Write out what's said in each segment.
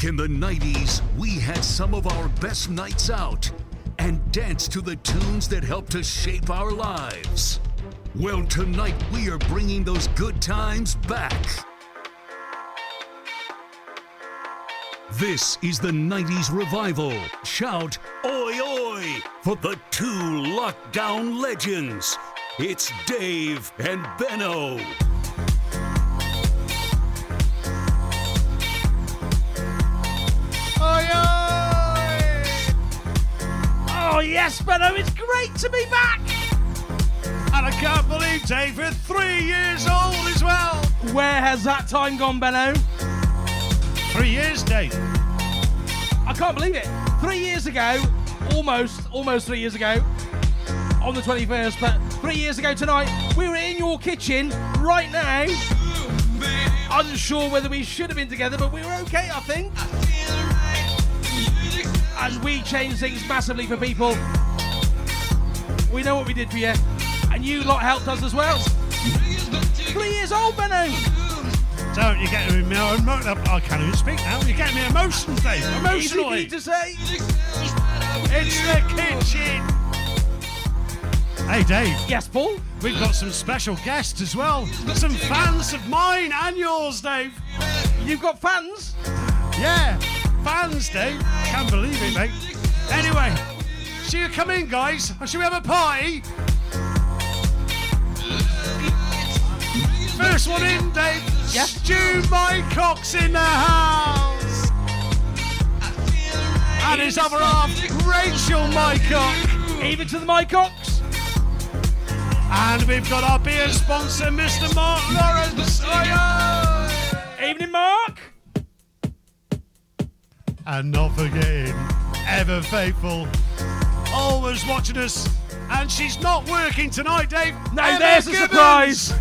Back in the 90s, we had some of our best nights out and danced to the tunes that helped to shape our lives. Well, tonight we are bringing those good times back. This is the 90s revival. Shout, oi, oi, for the two lockdown legends. It's Dave and Benno. Yes, Benno, it's great to be back. And I can't believe David, three years old as well. Where has that time gone, Benno? Three years, Dave. I can't believe it. Three years ago, almost, almost three years ago, on the 21st, but three years ago tonight, we were in your kitchen right now. Unsure whether we should have been together, but we were okay, I think. As we changed things massively for people. We know what we did for you, and you lot helped us as well. Three years old, Benno. Don't you get me I can't even speak now. You get me emotions, Dave. Easy Emotionally. you to say. It's the kitchen. Hey, Dave. Yes, Paul. We've got some special guests as well. Some fans of mine and yours, Dave. You've got fans. Yeah, fans, Dave. Can't believe it, mate. Anyway, should you come in, guys? Or should we have a party? First one in, Dave. Yeah. Stu Mycock's in the house. And his other half, Rachel Mycock. Even to the Mycocks. And we've got our beer sponsor, Mr. Mark Lawrence. Evening, Mark. And not forgetting, ever faithful, always watching us. And she's not working tonight, Dave. No, Emma there's a Gibbons. surprise.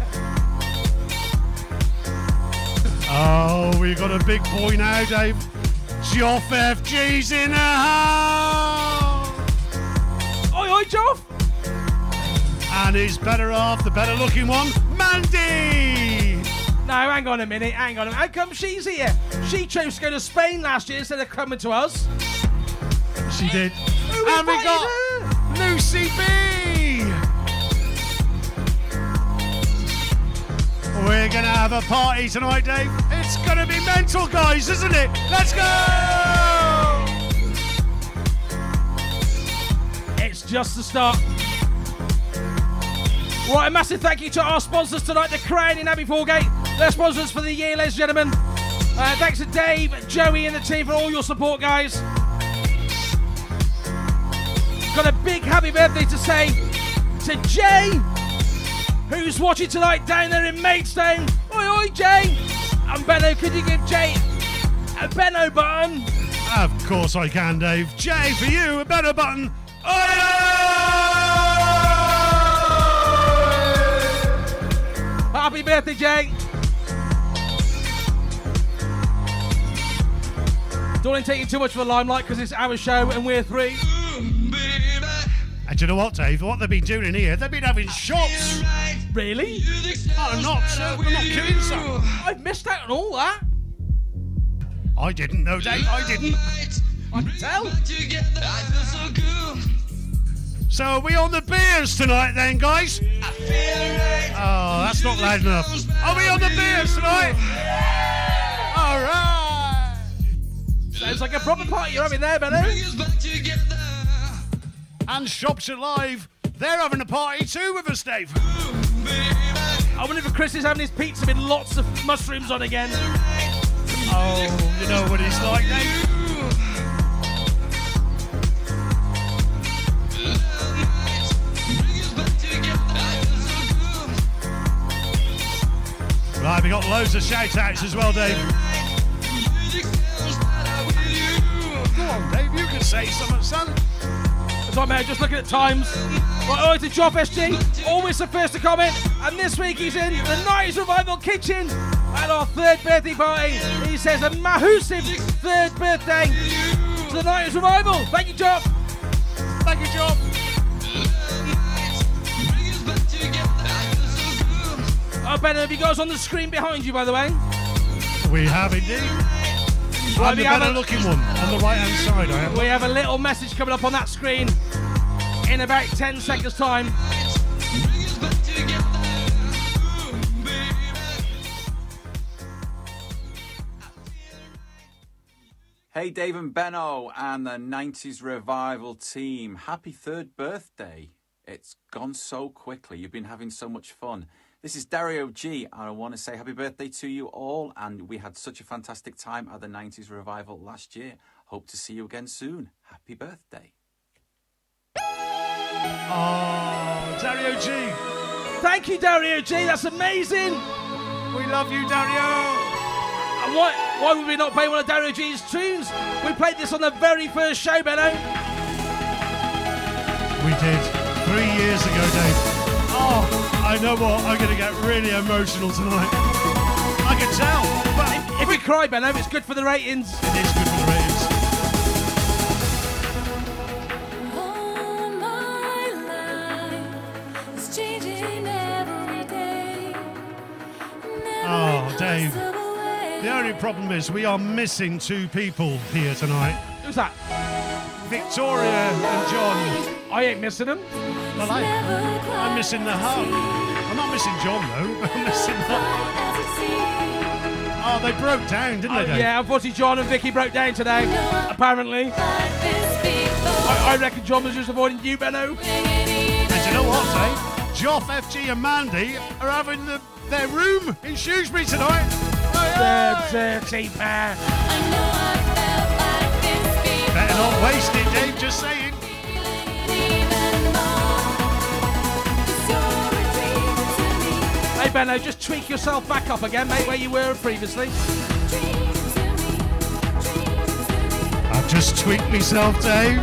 Oh, we've got a big boy now, Dave. Joff FG's in the house. Oi, oi, Joff. And he's better off, the better looking one, Mandy. No, hang on a minute, hang on a minute. How come she's here? She chose to go to Spain last year instead of coming to us. She did. Who and we got her? Lucy B. We're gonna have a party tonight, Dave. It's gonna be mental, guys, isn't it? Let's go! It's just the start. Right, a massive thank you to our sponsors tonight, the Crown in Abbey Foregate. They're sponsors for the year, ladies and gentlemen. Uh, thanks to Dave, Joey, and the team for all your support, guys. Got a big happy birthday to say to Jay, who's watching tonight down there in Maidstone. Oi, oi, Jay. And Benno, could you give Jay a Benno button? Of course I can, Dave. Jay, for you, a Benno button. Oi! Happy birthday, Jay. Don't want to take you too much of the limelight because it's our show and we're three. And do you know what, Dave? What they've been doing in here, they've been having shots. Really? Oh, I'm not, uh, I'm not kidding, son. I've missed out on all that. I didn't know, Dave. I didn't. I can tell. So are we on the beers tonight then, guys? Oh, that's not loud enough. Are we on the beers tonight? All right. Sounds like a proper party you're having there, Benno. And Shropshire Live, they're having a party too with us, Dave. I wonder if Chris is having his pizza with lots of mushrooms on again. Oh, you know what he's like, Dave. Right, we got loads of shout outs as well, Dave. On, Dave, you can say something, son. Right, mate, just looking at times. Right, oh, oi to Joff FG, always the first to comment. And this week he's in the Night Revival Kitchen at our third birthday party. He says a massive third birthday to the Night Revival. Thank you, Joff. Thank you, John. Oh, Ben, have you got us on the screen behind you, by the way? We have indeed. I'm the better looking one on the right hand side. I am. We have a little message coming up on that screen in about 10 seconds' time. Hey, Dave and Benno and the 90s Revival team. Happy third birthday. It's gone so quickly. You've been having so much fun. This is Dario G, and I want to say happy birthday to you all. And we had such a fantastic time at the 90s Revival last year. Hope to see you again soon. Happy birthday. Oh, Dario G. Thank you, Dario G. That's amazing. We love you, Dario. And why, why would we not play one of Dario G's tunes? We played this on the very first show, Benno. We did. Three years ago, Dave. Oh, I know what. I'm going to get really emotional tonight. I can tell. But if, if we cry, Benno, it's good for the ratings. It is good for the ratings. Oh, Dave. The only problem is we are missing two people here tonight. Who's that? Victoria and John. I ain't missing them. Well, I, I'm missing the hug. I'm not missing John though. I'm missing the. Oh, they broke down, didn't Oh, they? Dave? yeah, unfortunately, John and Vicky broke down today. Apparently. I, I reckon John was just avoiding you, Benno. And you know what, eh? Dave? Joff, FG, and Mandy are having the, their room in Shrewsbury tonight. The dirty pair. Not waste it, Dave. Just saying. Hey, Benno, just tweak yourself back up again, mate, where you were previously. I've just tweaked myself, Dave.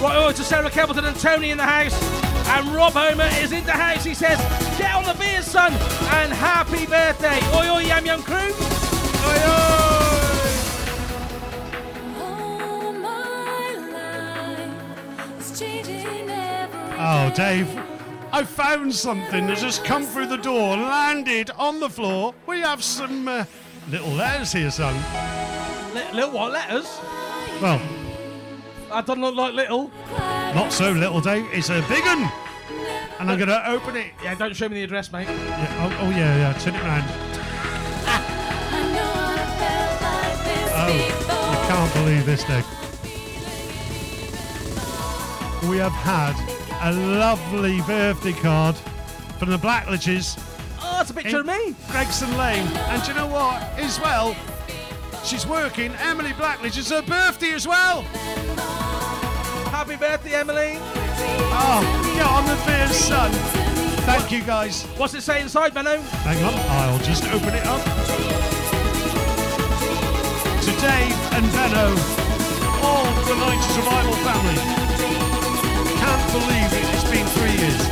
Right, oh, to Sarah Kempleton and Tony in the house. And Rob Homer is in the house. He says, Get on the beers, son, and happy birthday. Oi, oi, yam crew. Oi, oi. Oh, Dave, I found something that's just come through the door, landed on the floor. We have some uh, little letters here, son. Li- little what letters? Well, That doesn't look like little. Not so little, Dave. It's a big one. And I'm going to open it. Yeah, don't show me the address, mate. Yeah, oh, oh, yeah, yeah. Turn it round. Oh, I can't believe this, Dave. We have had a lovely birthday card from the Blackledges. Oh, it's a picture of me. Gregson Lane. And do you know what? As well, she's working. Emily Blackledge. It's her birthday as well. Happy birthday, Emily. Oh, get on the beer, son. Thank you, guys. What's it say inside, Benno? Hang on, I'll just open it up. To Dave and Benno, all the 90s Revival family. Can't believe it, it's been three years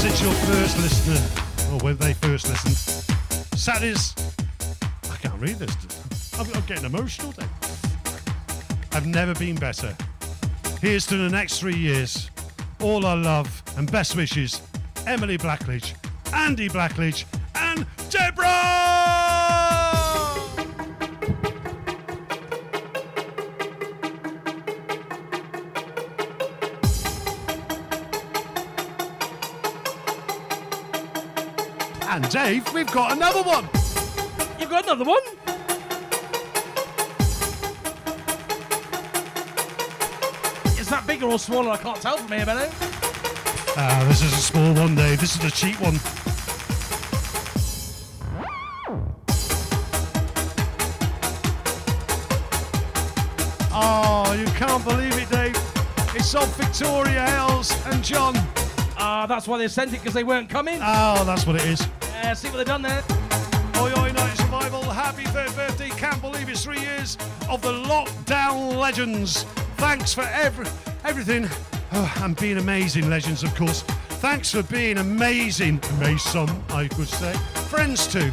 since your first listener, or when they first listened. Saturdays, I can't read this. I'm, I'm getting emotional, Dave. I've never been better. Here's to the next three years. All our love and best wishes, Emily Blackledge, Andy Blackledge, and Deborah! And Dave, we've got another one. You've got another one? Bigger or smaller? I can't tell from here, Benno. Ah, this is a small one, Dave. This is a cheap one. Oh, you can't believe it, Dave. It's of Victoria Hales and John. Ah, that's why they sent it because they weren't coming. Oh, that's what it is. Yeah, see what they've done there. Oi, oi, Night Survival. Happy third birthday. Can't believe it's three years of the lockdown legends. Thanks for every, everything. Oh, and being amazing legends, of course. Thanks for being amazing, Mason, I could say. Friends too.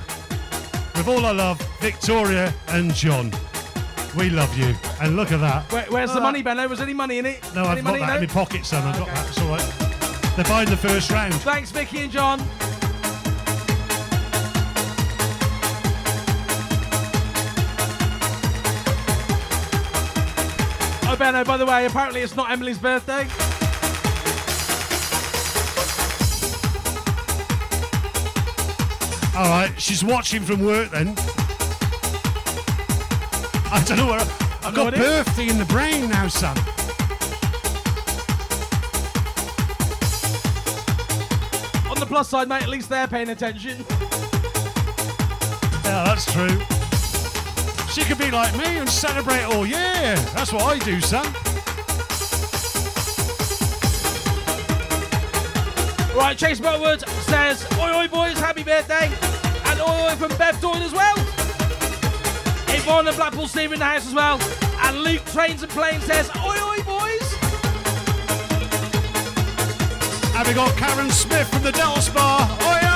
With all our love, Victoria and John. We love you. And look at that. Where, where's the oh, money, Benno? Was any money in it? No, any I've money? got that no? in my pocket, son. I've got that. It's all right. They're buying the first round. Thanks, Vicky and John. Benno, by the way, apparently it's not Emily's birthday. All right, she's watching from work then. I don't know where. I, I've No got birthday in the brain now, son. On the plus side, mate, at least they're paying attention. Yeah, that's true. She could be like me and celebrate all year. That's what I do, son. Right, Chase Butwood says, Oi, oi, boys, happy birthday. And oi, oi from Bev Doyle as well. Yvonne and Blackpool Steve in the house as well. And Luke Trains and Planes says, Oi, oi, boys. And we got Karen Smith from the Delta Spa. Oi,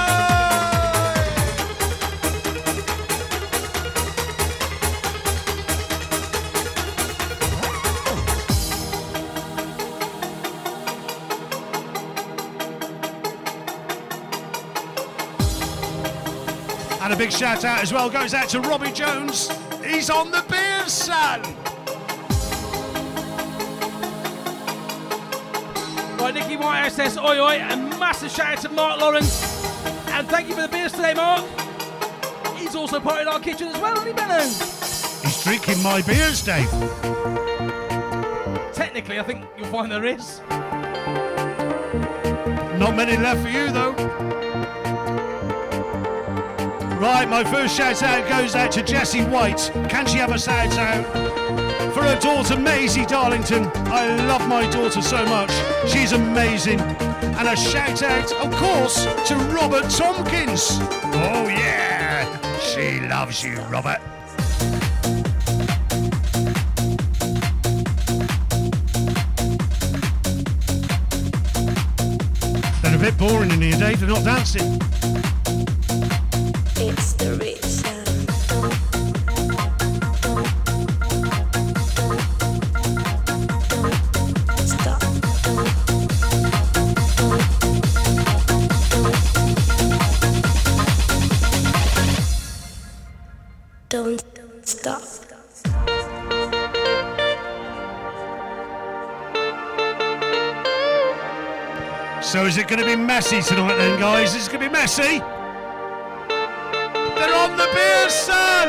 And a big shout out as well goes out to Robbie Jones. He's on the beers, son. Right, Nicky Whitehouse says, Oi, oi. And massive shout out to Mark Lawrence. And thank you for the beers today, Mark. He's also part in our kitchen as well, isn't he? He's drinking my beers, Dave. Technically, I think you'll find there is. Not many left for you, though. Right, my first shout out goes out to Jessie White. Can she have a shout out? For her daughter Maisie Darlington. I love my daughter so much. She's amazing. And a shout out, of course, to Robert Tompkins. Oh, yeah. She loves you, Robert. They're a bit boring in here, Dave. They're not dancing. Going messy tonight then, guys? It's going to be messy? They're on the beer, son!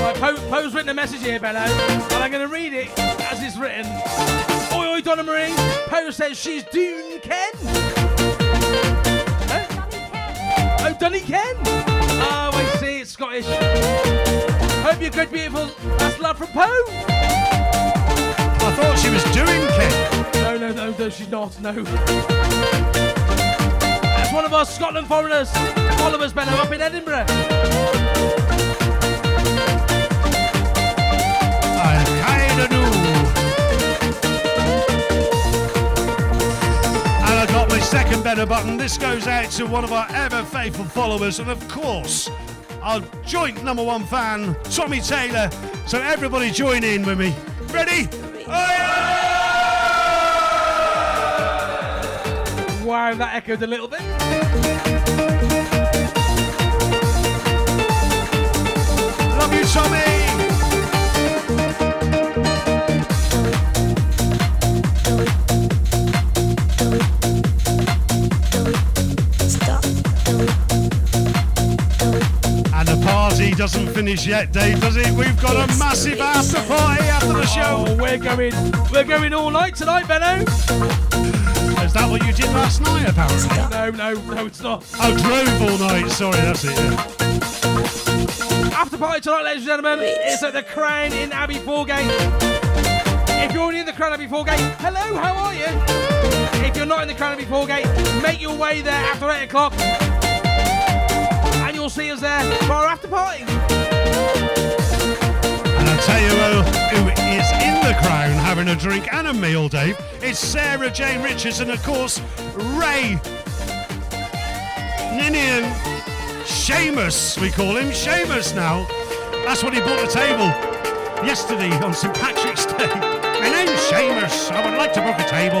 Right, Poe, Poe's written a message here, Benno, and I'm going to read it as it's written. Oi, oi, Donna Marie. Poe says she's Dune Ken. Huh? Oh, Donny Ken. Oh, I see. It's Scottish. You're good, beautiful. That's love from Poe. I thought she was doing Ken. No, no, no, no, she's not. No. That's one of our Scotland foreigners. Followers, Benno, up in Edinburgh. I kinda do. And I got my second Benno button. This goes out to one of our ever faithful followers, and of course, our joint number one fan, Tommy Taylor. So everybody join in with me. Ready? Oh, wow, that echoed a little bit. Love you, Tommy. Doesn't finish yet, Dave, does it? We've got a massive after party after the show. Oh, we're going, we're going all night tonight, Benno. Is that what you did last night, apparently? No, no, no, it's not. I drove all night. Sorry, that's it. Yeah. After party tonight, ladies and gentlemen, it's at the Crown in Abbey Foregate. If you're already in the Crown Abbey Foregate, hello, how are you? If you're not in the Crown Abbey Foregate, make your way there after 8 o'clock. You'll see us there for our after party. And I'll tell you who, who is in the crown having a drink and a meal, Dave. It's Sarah Jane Richards and, of course, Ray Ninian. Seamus, we call him Seamus now. That's what he bought the table yesterday on St Patrick's Day. My name's Seamus. I would like to book a table.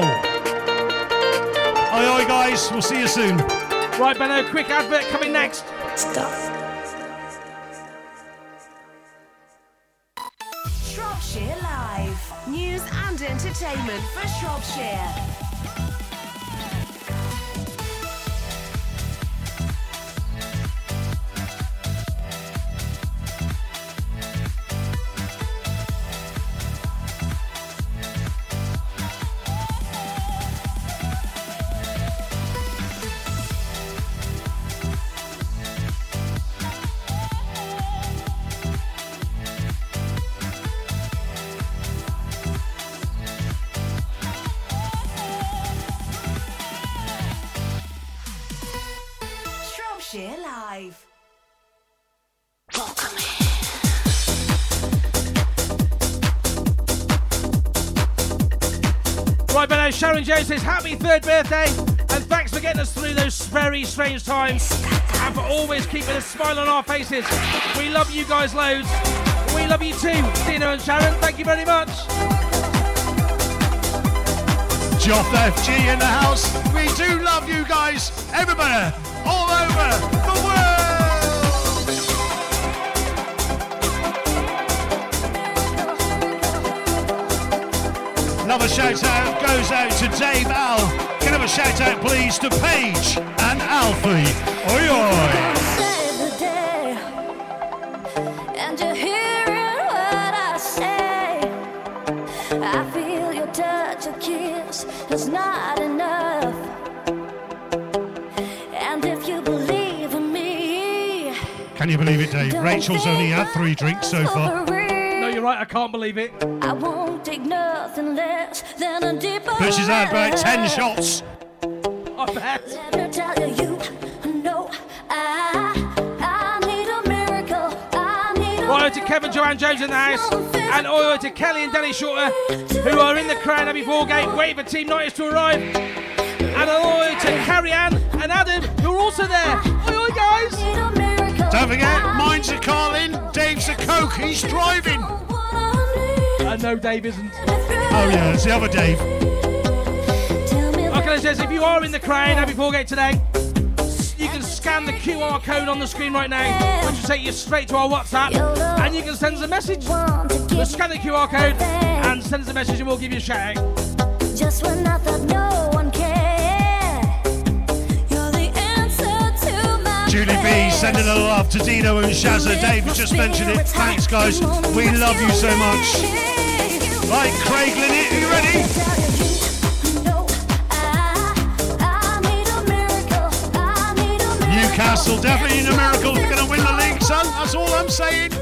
Aye, aye, guys. We'll see you soon. Right, Benno, quick advert coming next. Stop. Shropshire Live. News and entertainment for. Shropshire Happy third birthday and thanks for getting us through those very strange times and for always keeping a smile on our faces. We love you guys loads. We love you too, Dino and Sharon. Thank you very much. Joff FG in the house. We do love you guys. Everybody, all over the world. Another shout out goes out to Dave Al. Can have a shout out, please, to Paige and Alfie. Oi, oi. Save and you're hearing what I say. I feel your touch, your kiss is not enough. And if you believe in me, Can you believe it, Dave? Rachel's only had three drinks so far. I can't believe it. I won't take nothing less than a deeper. But she's had about 10 shots. I bet. Let me tell you, you know, I, I need a miracle. I need a Right, to Kevin Joanne Jones in the house, and oi to Kelly and Danny Shorter, who are in the Crown Abbey Foregate, waiting for Team Nights to arrive. And oi to Carrie Ann and Adam, who are also there. Oi, oi, guys! need a miracle. Don't forget, mine's a Carling, Dave's a Coke, he's driving. Uh, no, Dave isn't. Oh, yeah, it's the other Dave. Okay, says if you are in the Crown Abbey Foregate today, you can scan the QR code on the screen right now, which will take you straight to our WhatsApp, and you can send us a message. Just scan the QR code and send us a message, and we'll give you a shout out. Just when I thought no one cared, you're the answer to my Julie B sending a love to Dino and Shazza. Dave just mentioned it. Thanks, guys. We love you so much. Right, Craig Linnett, are you ready? Newcastle definitely in a miracle. We're going to win the league, son. That's all I'm saying.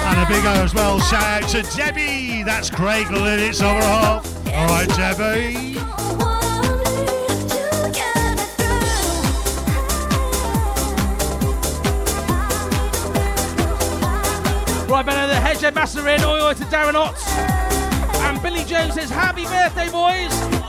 And a big O as well. Shout out to Debbie. That's Craig Linnett's over half. All right, Debbie. Right, Benno, the headset master in. Oi, oi to Darren Otts. And Billy Jones says, Happy birthday, boys.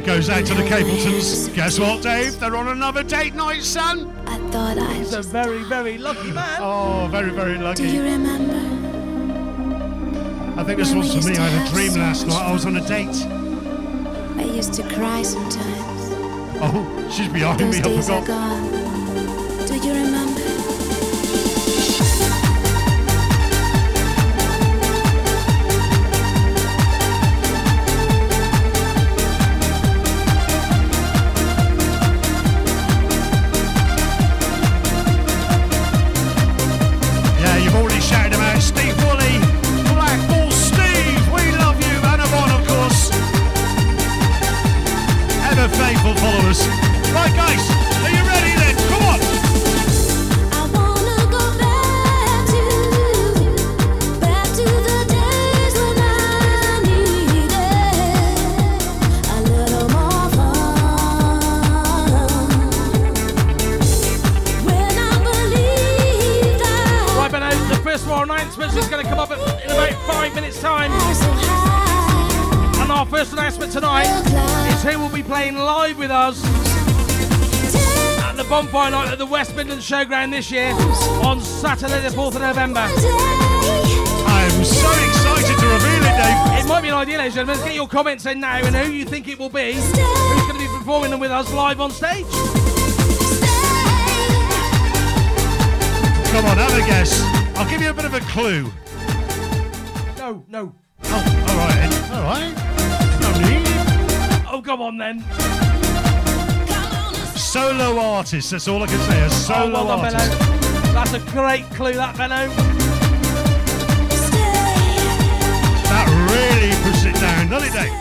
All right, goes out to the Capletons. Guess what, Dave? They're on another date night, son. I thought I. He's a very, very lucky man. Oh, very, very lucky. Do you remember? I think this was for me. I had a dream last night. I was on a date. I used to cry sometimes. Oh, she's behind Those me. I days are forgot. Do you remember? Bonfire night at the West Midlands Showground this year on Saturday, the 4th of November. I'm so excited to reveal it, Dave. It might be an idea, ladies and gentlemen. Get your comments in now and who you think it will be. Who's going to be performing them with us live on stage? Come on, have a guess. I'll give you a bit of a clue. No, no. Oh, all right. All right. No need. Oh, come on then. Solo artist. That's all I can say. A Oh, solo well done, artist. Benno. That's a great clue, that Benno. That really puts it down, doesn't it, Dave?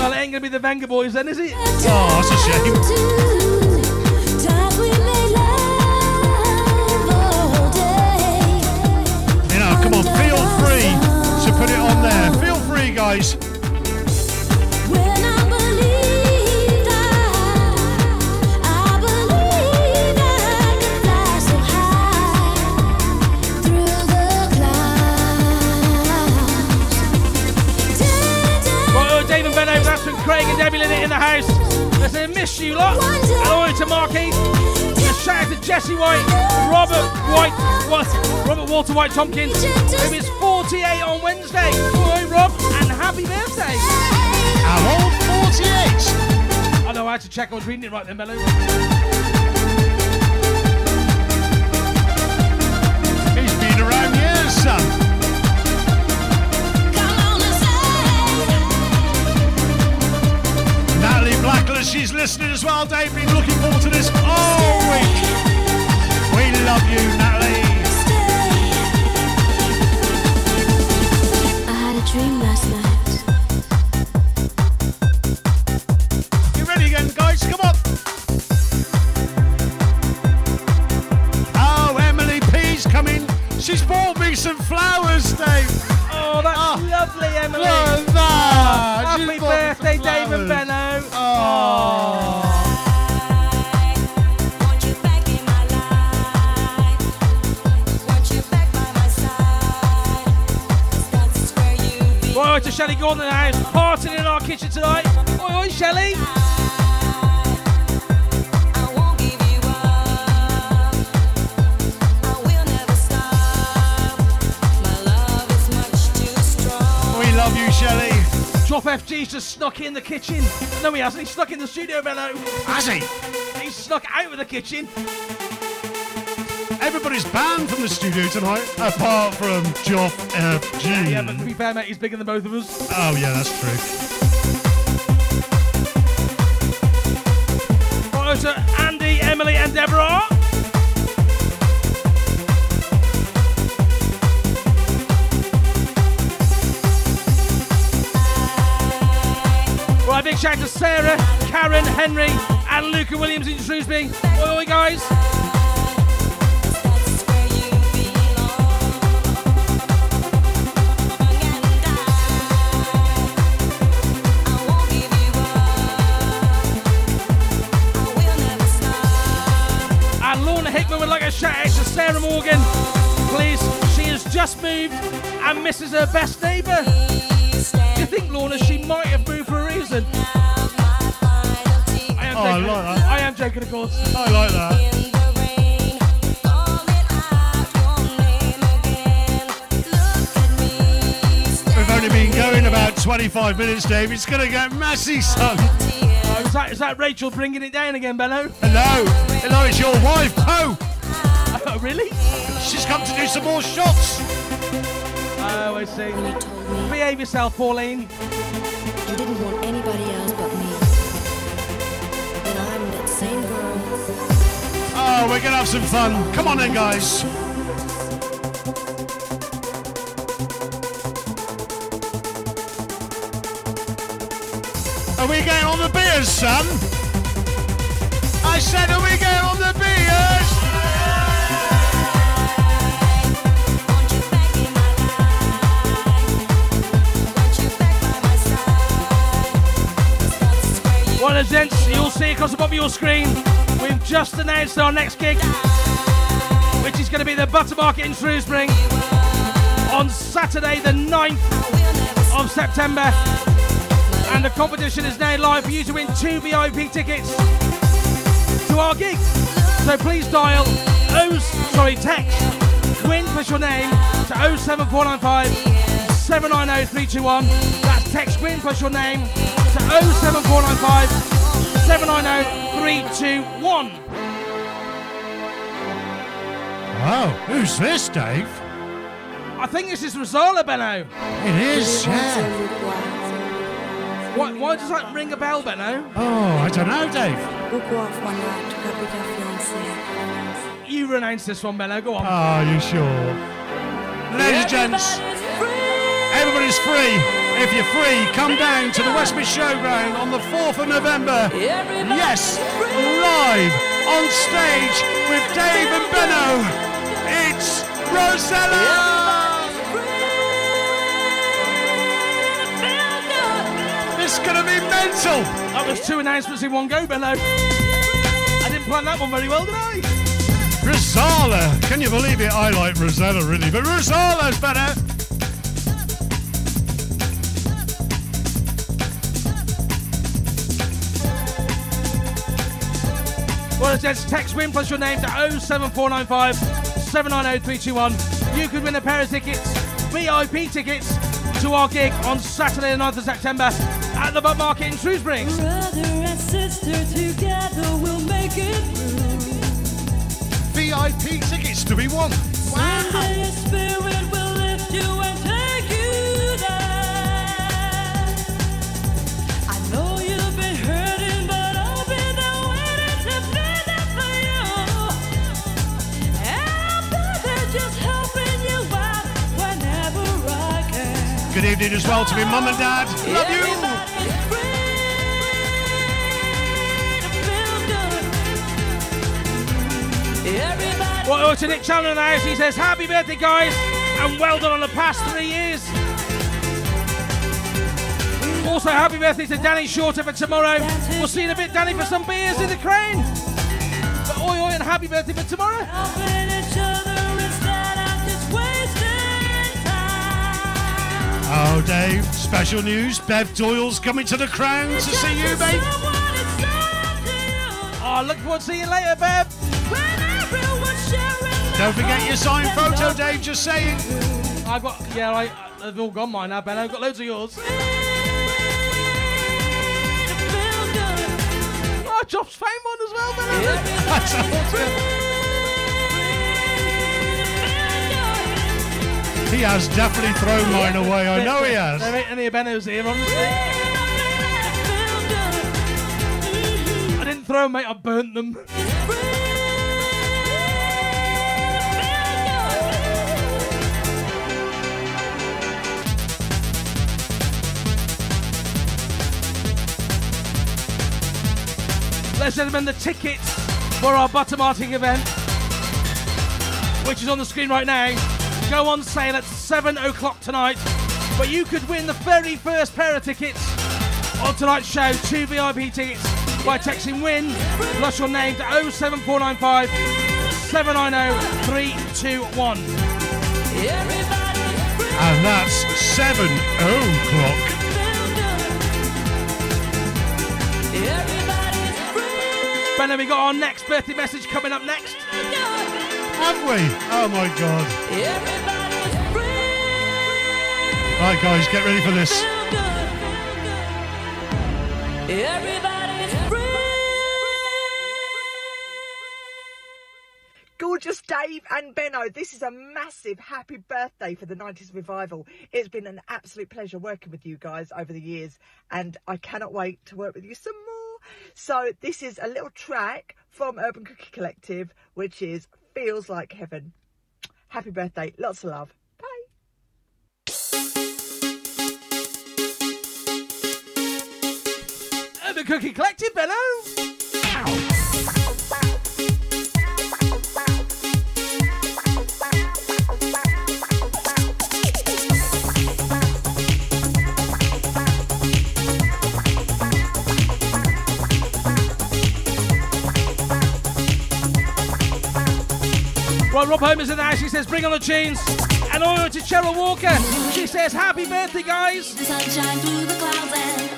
Well, it ain't going to be the Vengaboys then, is it? Oh, that's a shame. You know, come on, feel free to put it on there. Feel free, guys. House. They say, miss you lot. Hello to Marky. A shout out to Jesse White, Robert White, what? Robert Walter White Tompkins, who is 48 on Wednesday. Boy, Rob, and happy birthday. How old? 48. I know I had to check I was reading it right then, Benno. He's been around years, son. Listening as well. Dave, been looking forward to this all week. We love you, Natalie. FG's just snuck in the kitchen. No, he hasn't. He's snuck in the studio, Benno. Has he? He's snuck out of the kitchen. Everybody's banned from the studio tonight, apart from Joff FG. Uh, yeah, but to be fair, mate, he's bigger than both of us. Oh, yeah, that's true. Sarah, Karen, Henry, and Luca Williams in Shrewsbury. Oi, oi, guys. And Lorna Hickman would like a shout out to Sarah Morgan. Please, she has just moved and misses her best neighbour. Do you think, Lorna, she might have moved for a reason? I am Oh, I joking. like that. I am joking, of course. I like that. We've only been going about 25 minutes, Dave. It's going to get messy, son. Oh, is, that, is that Rachel bringing it down again, Benno? Hello. Hello, it's your wife, Oh, Oh, really? She's come to do some more shots. Oh, I see. When you told me Behave yourself, Pauline. Oh, we're to have some fun. Come on in, guys. Are we getting on the beers, son? I said, are we getting on the beers? One of the gents you'll see across the bottom of your screen, just announced our next gig, which is going to be the Butter Market in Shrewsbury on Saturday the 9th of September. And the competition is now live for you to win two VIP tickets to our gig. So please dial oh sorry text win plus your name to 07495 790 321. That's text win plus your name to 07495 790 321. Oh, who's this, Dave? I think this is Rosala, Benno. It is, yeah. Why, why does that ring a bell, Benno? Oh, I don't know, Dave. You renounce this one, Benno. Go on. Are you sure? Ladies and gents, everybody's free. If you're free, come down to the Westmid Showground on the 4th of November. Yes, live on stage with Dave and Benno. It's Rosella! It's gonna be mental! That was two announcements in one go, Benno. I didn't plan that one very well, did I? Rosala! Can you believe it? I like Rosella really, but Rosala's better! Well, it says text win plus your name to 07495 790 321. You could win a pair of tickets, VIP tickets, to our gig on Saturday, the 9th of September at the Butt Market in Shrewsbury. Brother and sister together we'll make it through. VIP tickets to be won. Someday Good evening as well to me mum and dad. Love you! Everybody's free to feel good. Everybody. Well, over to Nick Chandler in the house. He says, Happy birthday, guys, and well done on the past three years. Also, happy birthday to Danny Shorter for tomorrow. We'll see you in a bit, Danny, for some beers in the crane. But oi, oi, and happy birthday for tomorrow. Time. Oh, Dave, special news. Bev Doyle's coming to the crown to see you, babe. Someone inside. Oh, look forward to seeing you later, Bev. When everyone's sharing Don't forget your signed photo, Dave, just saying. I've got, yeah, I, they've all gone mine now, Ben. I've got loads of yours. free to feel good. Oh, Job's fame one as well, Ben. He has definitely thrown mine away. I know he has. There ain't any of Benno's here, honestly. I didn't throw them, mate, I burnt them. Ladies and gentlemen, the tickets for our Butter Market event, which is on the screen right now, go on sale at 7 o'clock tonight. But you could win the very first pair of tickets on tonight's show, two VIP tickets, by texting WIN plus your name to 07495 790 321. And that's 7 o'clock. Ben, have we got our next birthday message coming up next? Have we? Oh my god. Right, guys, get ready for this. Gorgeous Dave and Benno, this is a massive happy birthday for the 90s revival. It's been an absolute pleasure working with you guys over the years, and I cannot wait to work with you some more. So, this is a little track from Urban Cookie Collective, which is Feels Like Heaven. Happy birthday, lots of love. Bye. The Cookie Collective, Benno. Right, Rob Homer's in the house. He says, bring on the tunes. And over to Cheryl Walker. She says, Happy birthday, guys. The sunshine through and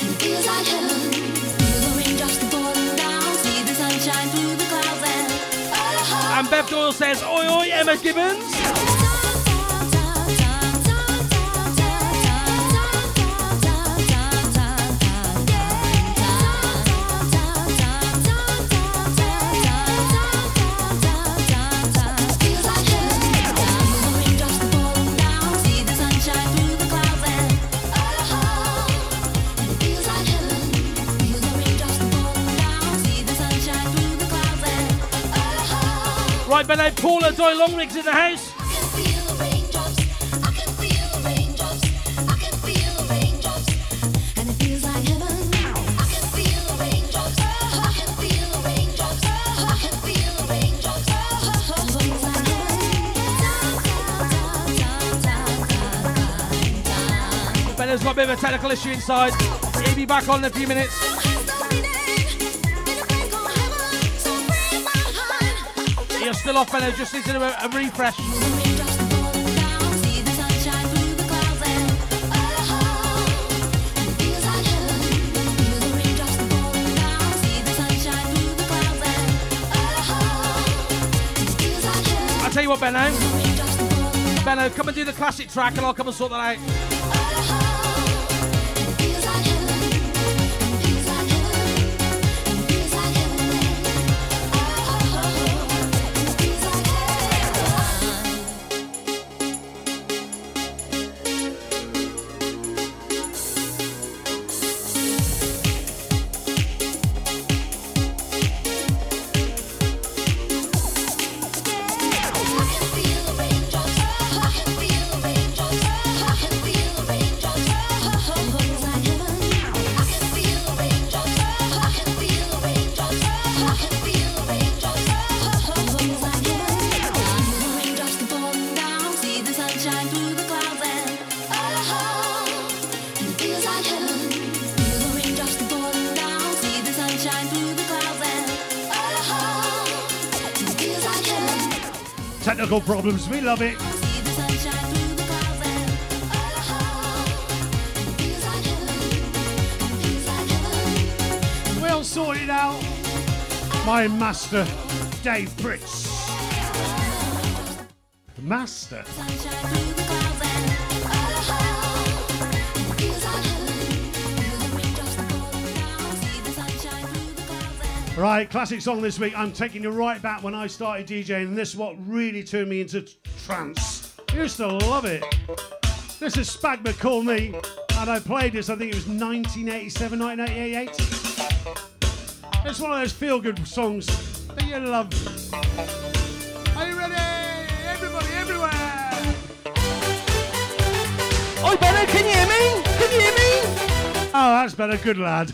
it feels like heaven. Feel the raindrops falling down. See the sunshine through the clouds and And Bev Doyle says, Oi, oi, Emma Gibbons. Can feel the raindrops. It feels like heaven. Benno's got a bit of a technical issue inside. He'll be back on in a few minutes. Clouds and oh, it feels like heaven. I'll tell you what, Benno. Benno, come and do the classic track and I'll come and sort that out. We love it. We'll sort it out. My master, Dave Fritz. Master. Right, classic song this week. I'm taking you right back when I started DJing, and this is what really turned me into trance. Used to love it. This is Spagna Call Me, and I played this, I think it was 1987, 1988. It's one of those feel good songs that you love. Are you ready? Everybody, everywhere! Oi, Benno, can you hear me? Can you hear me? Oh, that's better. Good lad.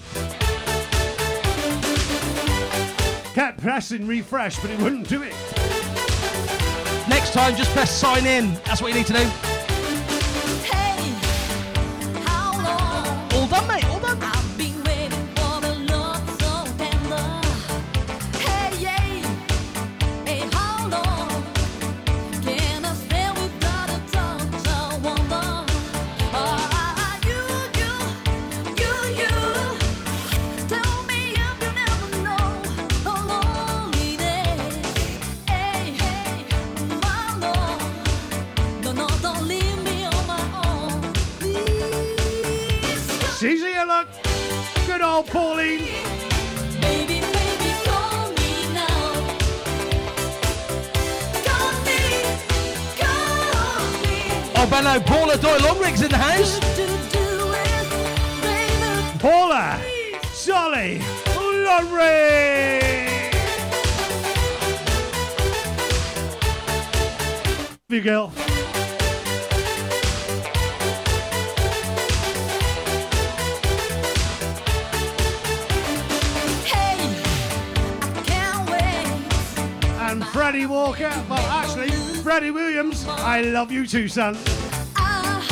Kept pressing refresh, but it wouldn't do it. Next time, just press sign in. That's what you need to do. Love you too, son. Ah,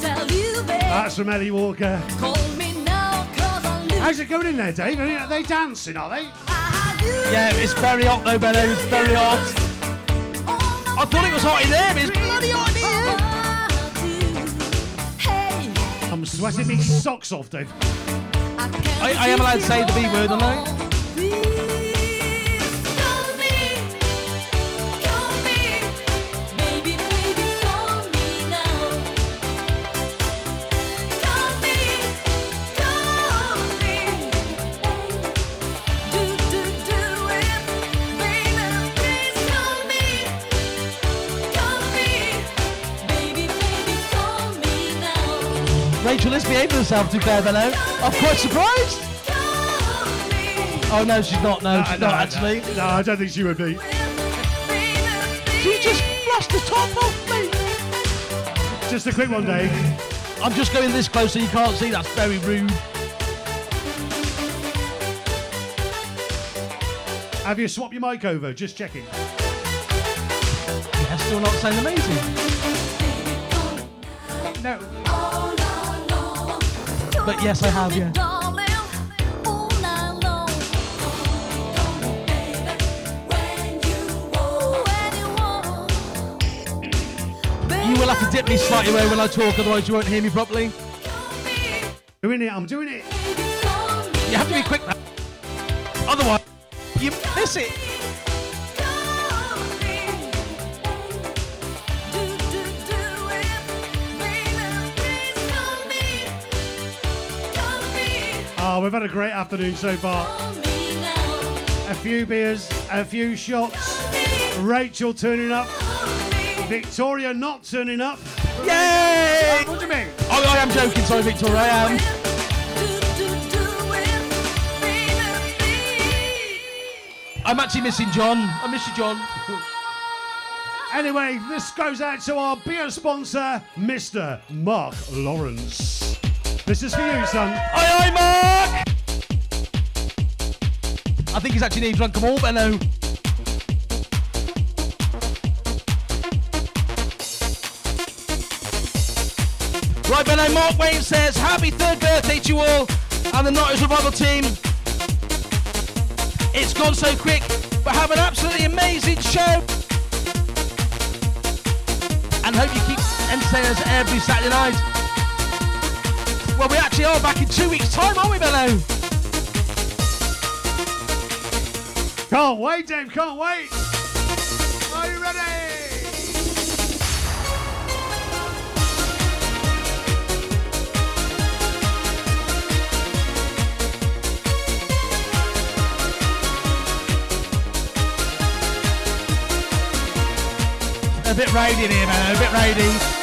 tell you, babe. That's from Ellie Walker. Call me now, 'cause I. How's it going in there, Dave? Are they dancing, are they? Yeah, it's very hot though, Benno. It's very hot. I'll thought it was hot in there, but it's bloody hot in here. I'm sweating me socks off, Dave. I, I am allowed to say the B word, aren't I? Herself too fair, Benno. I'm quite surprised. Oh no, she's not. No, she's no, not no, actually. No, I don't think she would be. She just flushed the top off me. Just a quick one, Dave. I'm just going this close so you can't see. That's very rude. Have you swapped your mic over? Just checking. Yeah, still not saying amazing. No. But yes, I have. Yeah. You will have to dip me slightly away when I talk, otherwise you won't hear me properly. Doing it. I'm doing it. You have to be quick now. Otherwise, you miss it. Oh, we've had a great afternoon so far. A few beers, a few shots. Rachel turning up. Victoria not turning up. Yay! What do you mean? Oh, I am joking. Sorry, Victoria. I am. I'm actually missing John. I miss you, John. Anyway, this goes out to our beer sponsor, Mr. Mark Lawrence. This is for you, son. Aye, aye, Mark! I think he's actually nearly drunk them all, but no. Right, Benno, Mark Wayne says, Happy third birthday to you all and the 90s Revival team. It's gone so quick, but have an absolutely amazing show. And hope you keep entertaining us every Saturday night. Well, we actually are back in two weeks' time, aren't we, Benno? Can't wait, Dave, can't wait. Are you ready? A bit rowdy here, man. a bit rowdy.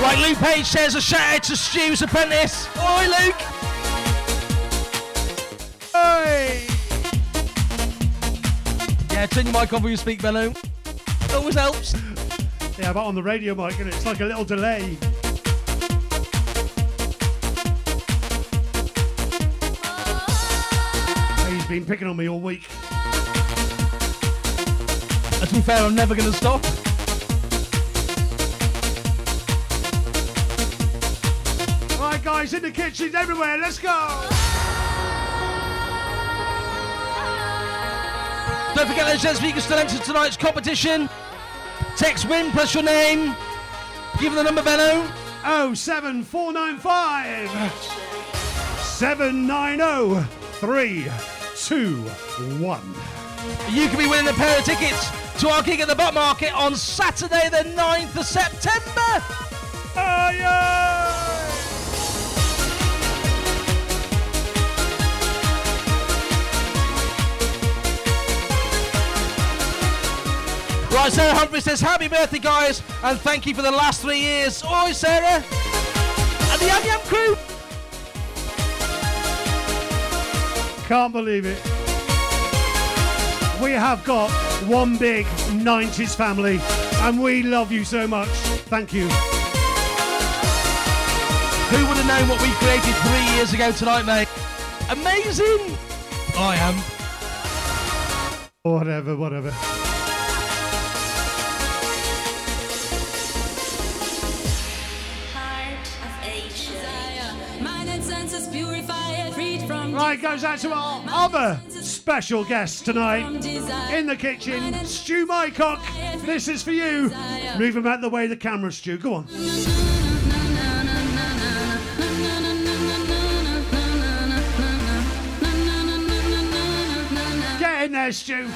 Right, Luke Page says a shout out to Stu's apprentice. Oi, Luke! Hey! Yeah, turn your mic on when you speak, Benno. It always helps. Yeah, but on the radio mic, and it's like a little delay. He's been picking on me all week. And to be fair, I'm never going to stop. In the kitchens everywhere. Let's go. Don't forget, ladies and gents, you can still enter tonight's competition. Text win plus your name. Give them the number, Benno. Oh seven four nine five seven nine zero three two one. You could be winning a pair of tickets to our gig at the Butter Market on Saturday, the 9th of September. Oh yeah! Right, Sarah Humphrey says, Happy birthday, guys, and thank you for the last three years. Oi, Sarah. And the Yam Yam crew. Can't believe it. We have got one big 90s family, and we love you so much. Thank you. Who would have known what we created three years ago tonight, mate? Amazing. I am. Whatever, whatever. Right, goes out to our other special guest tonight in the kitchen, Stu Mycock. This is for you. Move him out the way the camera, Stu. Go on. Get in there, Stu.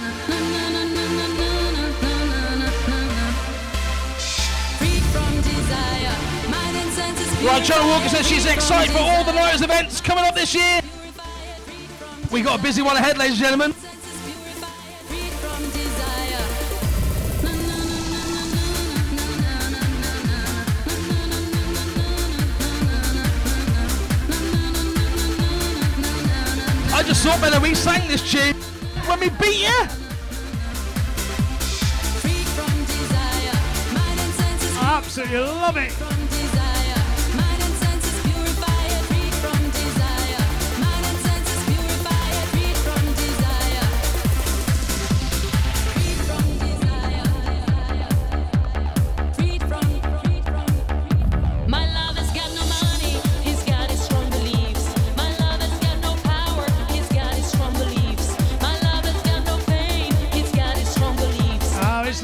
Right, Joe Walker says she's excited for all the 90s events coming up this year. We got a busy one ahead, ladies and gentlemen. I just thought, man, we sang this tune when we beat you. Absolutely love it.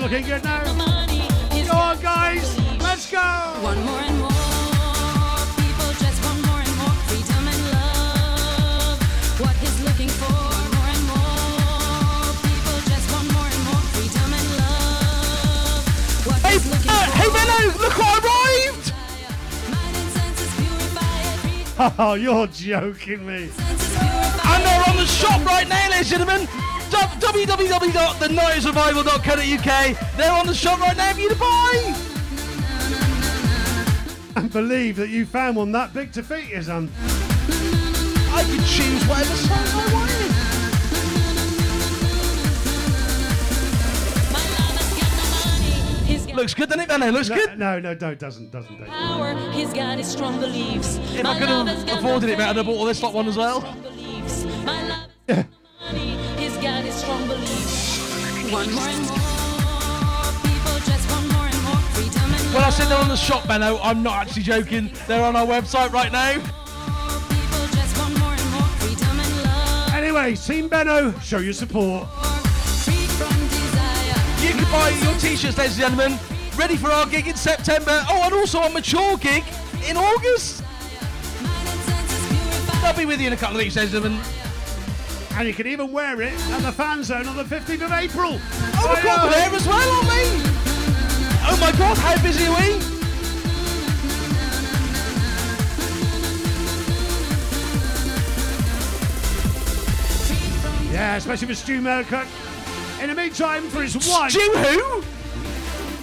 Looking good now. Go on, guys. Let's go. One more and more people just want more and more freedom and love. What he's looking for, more and more people just want more and more freedom and love. What Hey, uh, hey, Benno, look what arrived! Oh, you're joking me. And they're on the shop right now, ladies and gentlemen. www.the90srevival.co.uk. They're on the shop right now for you to buy. And believe that you found one that big to fit you, son. I could choose whatever song I wanted. Looks good, doesn't it, Benno? Looks no, good. No, no, no, doesn't, doesn't. doesn't. power, he's got his strong beliefs. If My I could have afforded it, mate, I'd have bought all this lot one as well. When I said they're on the shop, Benno, I'm not actually joking. They're on our website right now. Anyway, Team Benno, show your support. You can buy your t-shirts, ladies and gentlemen. Ready for our gig in September. Oh, and also a mature gig in August. I'll be with you in a couple of weeks, ladies and gentlemen. And you can even wear it at the fan zone on the 15th of April. Oh, we've got them there as well, aren't we? Oh my god, how busy are we? Yeah, especially for Stu Mycock. In the meantime, for his wife. Stu who?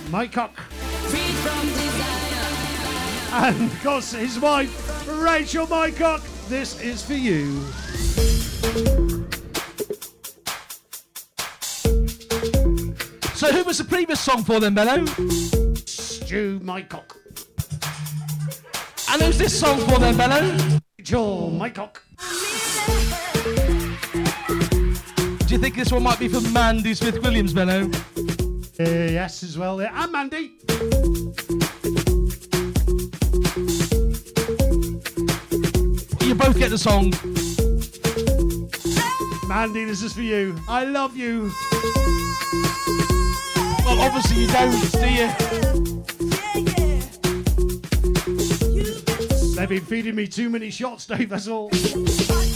Mike Cock. And of course, his wife, Rachel Mycock. This is for you. So who was the previous song for then, Benno? Stu Mycock. And who's this song for then, Benno? Rachel Mycock. Do you think this one might be for Mandy Smith Williams, Benno? Uh, yes, as well. Yeah. And Mandy. You both get the song. Mandy, this is for you. I love you. Well, obviously you don't, do you? They've been feeding me too many shots, Dave, that's all. All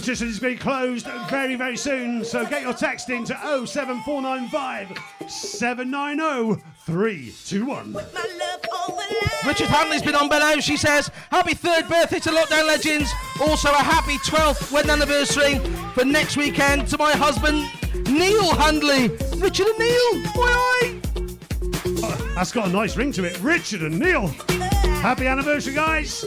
competition is being closed very, very soon. So get your text in to 07495 790 321. Richard Hanley's been on Benno. She says, Happy third birthday to Lockdown Legends. Also, a happy 12th wedding anniversary for next weekend to my husband, Neil Handley. Richard and Neil. Why? Oh, that's got a nice ring to it. Richard and Neil. Happy anniversary, guys.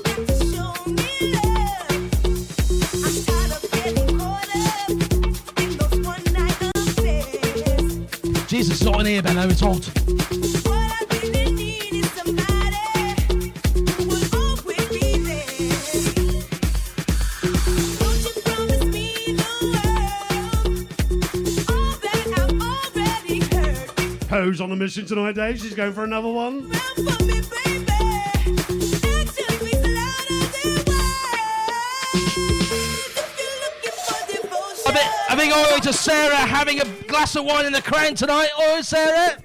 Jesus, it's hot in here, Benno. It's hot. Pose on a mission tonight, Dave. She's going for another one. To Sarah having a glass of wine in the crown tonight. Oi, Sarah.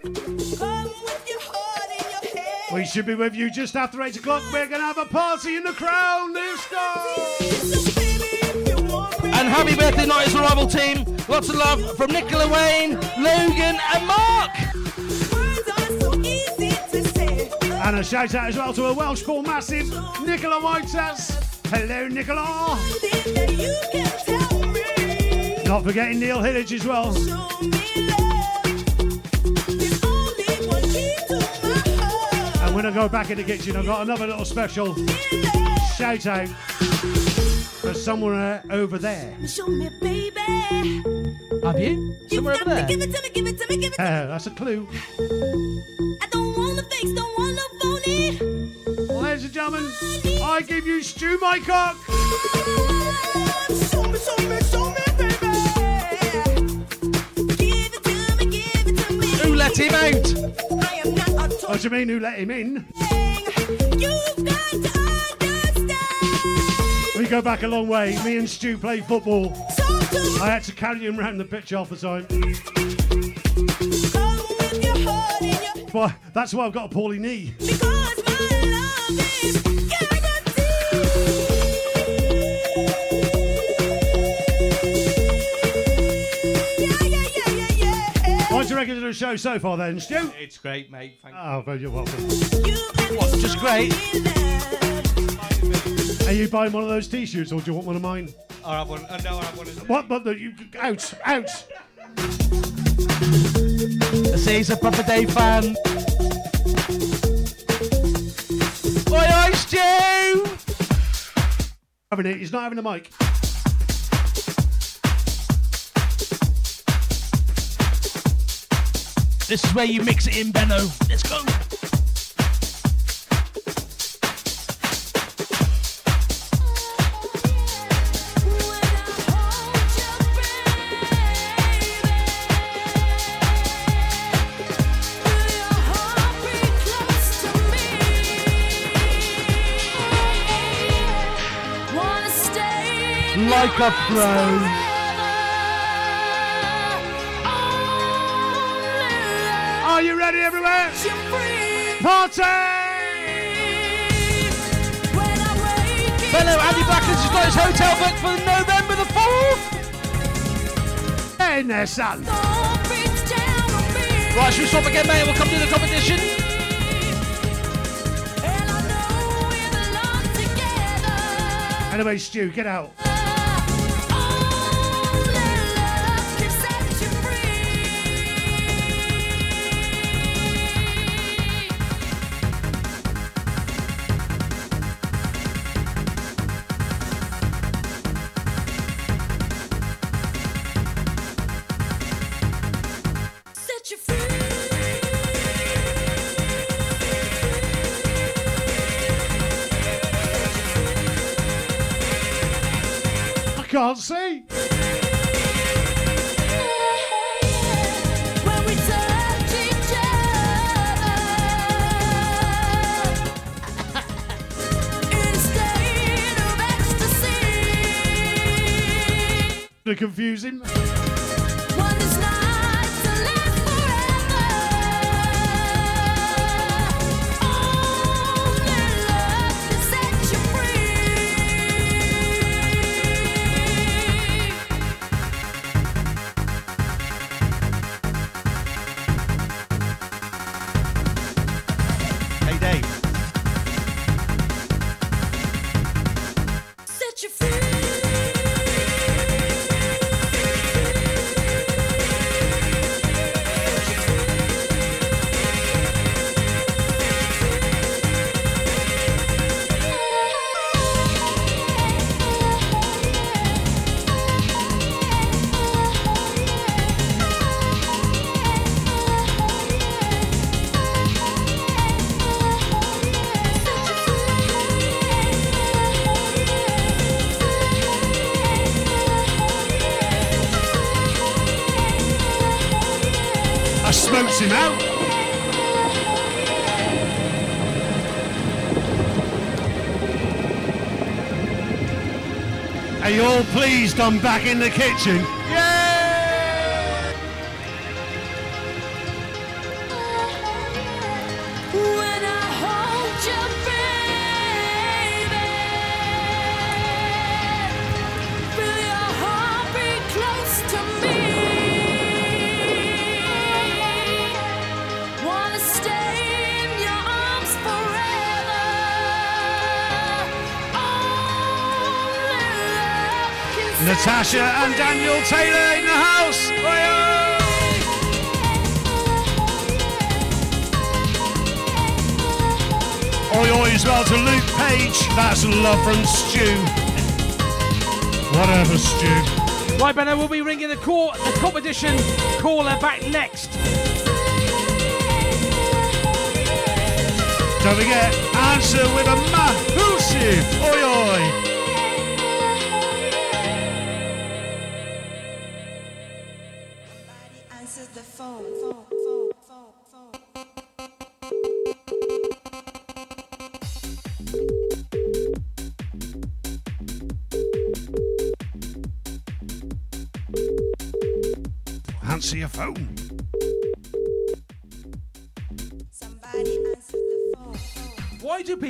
We should be with you just after 8 o'clock. We're going to have a party in the crown. Let's go! And happy birthday, 90s Revival team. Lots of love from Nicola Wayne, Logan, and Mark. And a shout out as well to a Welsh born massive, Nicola Whitehouse. Hello, Nicola. Not forgetting Neil Hillage as well. And when I go back in the kitchen, I've got another little special shout out for somewhere over there. Have you? Somewhere over there. Uh, that's a clue. Ladies and gentlemen, I give you Stu Mycock. Who let him out? What do you mean, who let him in? We go back a long way. Me and Stu played football. I had to carry him around the pitch half the time. Well, that's why I've got a poorly knee. What reckon of the show so far then, Stu? It's great, mate. Thank Oh, well, you're welcome. you. Just great. Are you buying one of those t-shirts or do you want one of mine? I have one. Uh, no, I have one. What? But the, you, out, out. See, he's a proper day fan. Oi, oi, Stu! Having it. He's not having a mic. This is where you mix it in, Benno. Let's go. Like a pro. Everywhere? Party! Benno, Andy Blacklands has got his hotel booked for November the 4th. In there, son. Right, should we stop again, mate? We'll come to the competition. Anyway, Stu, get out. I smoked him out. Are you all pleased I'm back in the kitchen? And Daniel Taylor in the house. Oi-oi! Oi oi as well to Luke Page. That's love from Stu. Whatever, Stu. Right, Benno, we'll be ringing the, call, the competition caller back next. Don't forget, answer with a massive oi oi.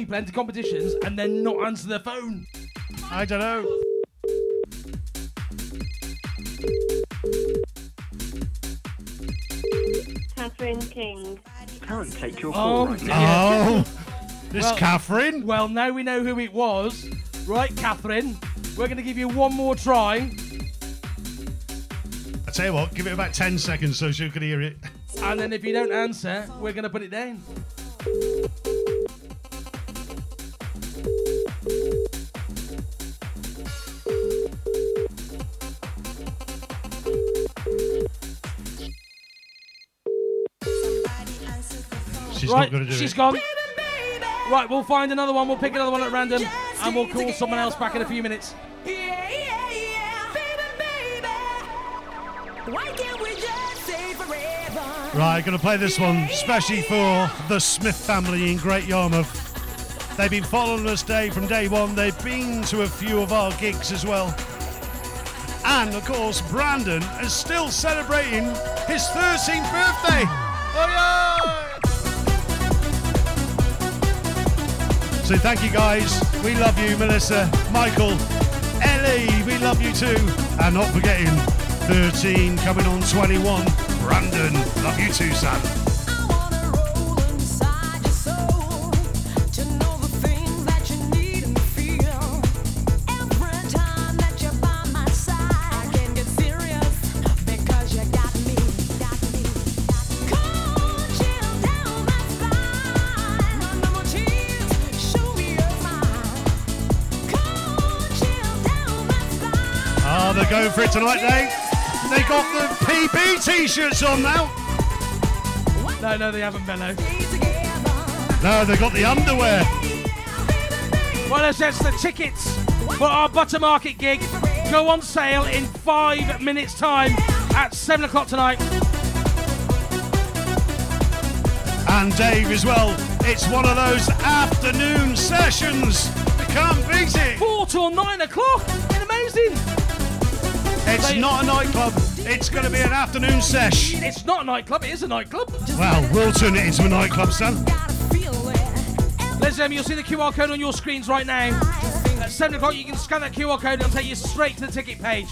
People enter competitions and then not answer their phone? I don't know. Catherine King. Can't take your Oh, call right dear. now. Oh, this Well- Catherine. Well, now we know who it was. Right, Catherine, we're going to give you one more try. I tell you what, give it about 10 seconds so she can hear it. And then if you don't answer, we're going to put it down. She's right, not going to do she's it. gone. Right, we'll find another one. We'll pick another one at random, and we'll call someone else back in a few minutes. Why can't we just? Right, going to play this one, especially for the Smith family in Great Yarmouth. They've been following us day from day one. They've been to a few of our gigs as well. And of course, Brandon is still celebrating his 13th birthday. Oh yeah! So thank you guys. We love you, Melissa, Michael, Ellie. We love you too. And not forgetting 13 coming on 21. Brandon, love you too, son. For it tonight, Dave. They got the PB t-shirts on now. No, no, they haven't, Benno. No, they got the underwear. Well, as that's the tickets for our Butter Market gig go on sale in five minutes' time at seven o'clock tonight. And Dave as well. It's one of those afternoon sessions. You can't beat it. Four till nine o'clock. It's amazing. It's not a nightclub. It's going to be an afternoon sesh. It's not a nightclub. It is a nightclub. Well, we'll turn it into a nightclub, son. And gentlemen, you'll see the QR code on your screens right now. At 7 o'clock, you can scan that QR code and it'll take you straight to the ticket page.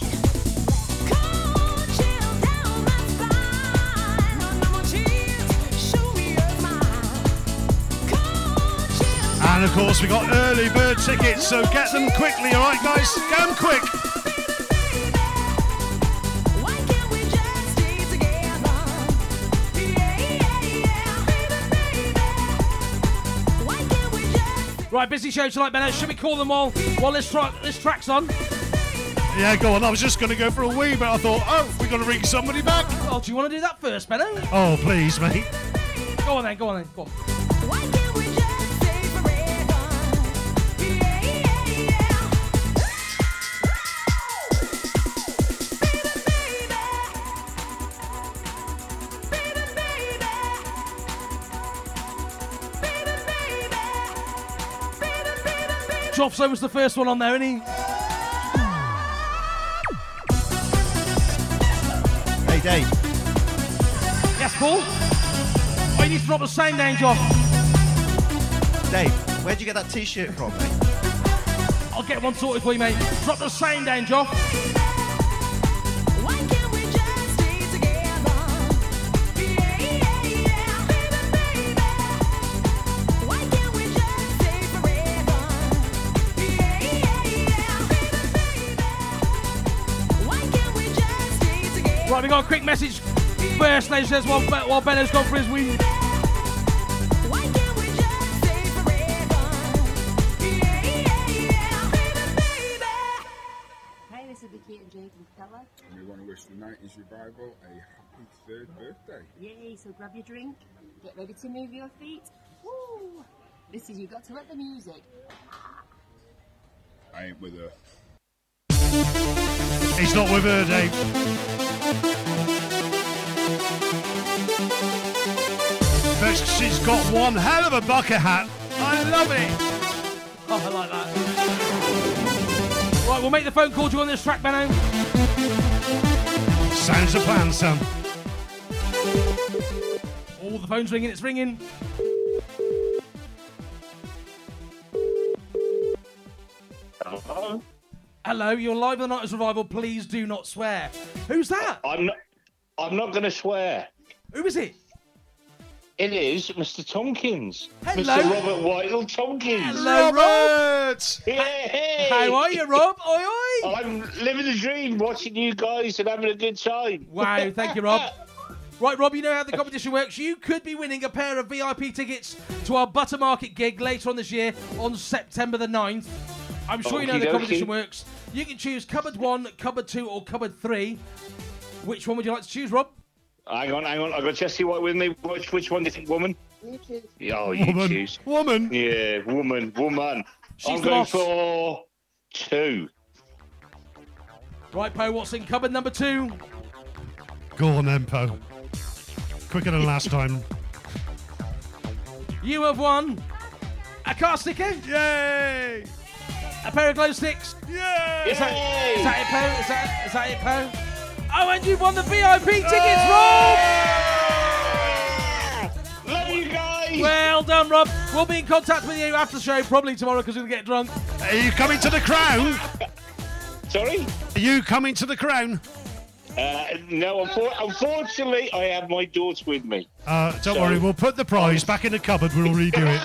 And of course, we got early bird tickets, so get them quickly, all right, guys? Get them quick. Right, busy show tonight, Benno. Should we call them all while this, tra- this track's on? Yeah, go on. I was just going to go for a wee, but I thought, oh, we got to ring somebody back. Oh, do you want to do that first, Benno? Oh, please, mate. Go on then, go on then, go on. Joff's almost the first one on there, isn't he? Hey, Dave. Yes, Paul? Oh, you need to drop the same name, Joff. Dave, where'd you get that t-shirt from, mate? I'll get one sorted for you, mate. Drop the same down, Joff. Right, we got a quick message first, ladies and gentlemen, while, while Benno's gone for his win. Hey, this is Vicky and Jake from Stella. And we want to wish the 90s revival a happy third birthday. Yay, so grab your drink, get ready to move your feet. Woo! This is You Got to Let the Music. I ain't with her. He's not with her, Dave. But she's got one hell of a bucket hat. I love it. Oh, I like that. Right, we'll make the phone call to you on this track, Benno. Sounds a plan, son. All the phone's ringing, it's ringing. Hello? Hello, you're live on the 90s Revival. Please do not swear. Who's that? I'm not. I'm not going to swear. Who is it? It is Mr. Tompkins. Hello. Mr. Robert Whitehall Tompkins. Hello, Rob. Hey. Hey. How are you, Rob? Oi, oi. I'm living the dream, watching you guys and having a good time. Wow, thank you, Rob. Right, Rob, you know how the competition works. You could be winning a pair of VIP tickets to our Butter Market gig later on this year on September the 9th. I'm sure you know how the Okey-dokey. competition works. You can choose cupboard one, cupboard two, or cupboard three. Which one would you like to choose, Rob? Hang on, hang on. I've got Jesse White with me. Which, which one do you think, woman? You choose. Oh, you Woman. choose. Woman. Yeah, woman, woman. She's I'm going boss. for two. Right, Poe, what's in cupboard number two? Go on then, Poe. Quicker than last time. You have won a car sticker. Yay! A pair of glow sticks. Yay! Is that, is that it, Poe? Is that, is that it, Poe? Oh, and you've won the VIP tickets, Rob! Love you guys. Well done, Rob. We'll be in contact with you after the show, probably tomorrow because we'll get drunk. Are you coming to the crown? Sorry? Are you coming to the crown? Uh, no, unfor- unfortunately, I have my daughter with me. Uh, don't So- worry, we'll put the prize back in the cupboard. We'll redo it.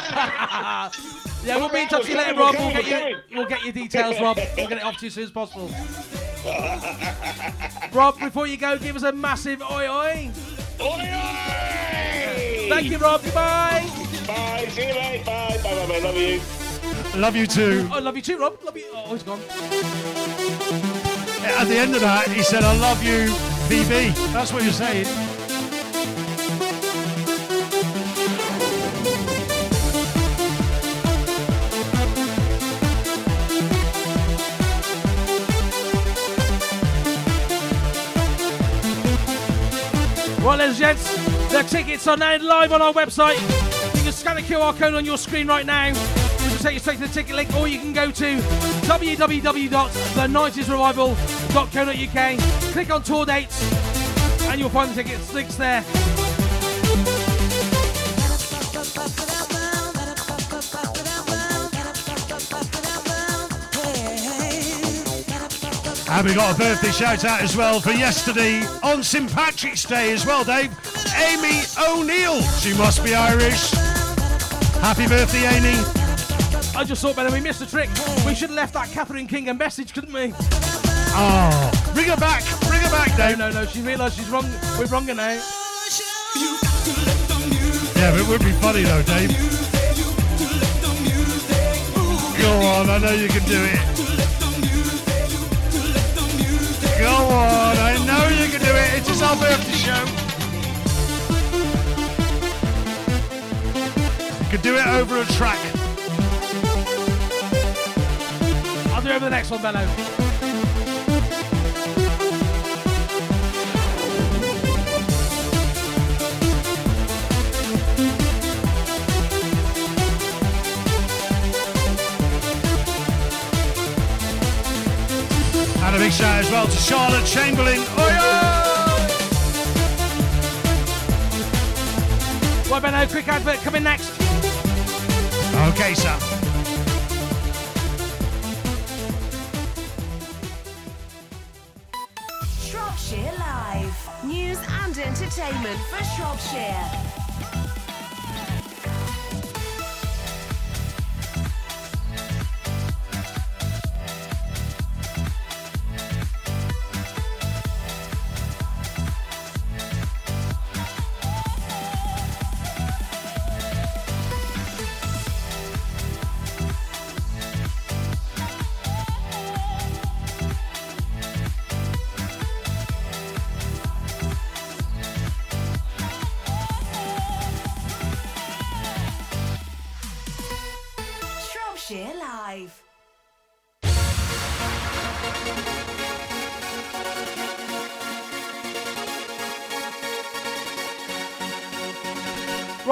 Yeah, we'll be in touch with you later, Rob. We'll get, we'll get your details, Rob. We'll get it off to you as soon as possible. Rob, before you go, give us a massive oi oi. Oi oi! Thank you, Rob. Goodbye. Bye. See you, mate. Bye. Bye. Bye. Bye. Love you. Love you too. I love you too, Rob. Love you. Oh, he's gone. At the end of that, he said, I love you, BB. That's what you're saying. Right, ladies and gents, the tickets are now live on our website. You can scan the QR code on your screen right now, which will take you straight to the ticket link, or you can go to www.the90srevival.co.uk, click on tour dates, and you'll find the tickets links there. And we got a birthday shout out as well for yesterday on St. Patrick's Day as well, Dave. Amy O'Neill. She must be Irish. Happy birthday, Amy. I just thought, better we missed a trick. We should have left that Catherine King a message, couldn't we? Oh, bring her back. Bring her back, Dave. No, no, no. She realised she's wrong. We're wrong now. Yeah, but it would be funny though, Dave. Go on, I know you can do it. Go on, I know you can do it. It is just our birthday show. You can do it over a track. I'll do it over the next one, Benno. Big shout as well to Charlotte Chamberlain. Oi, Right, Benno, quick advert coming next. Okay, Sam. Shropshire Live. News and entertainment for Shropshire. Shropshire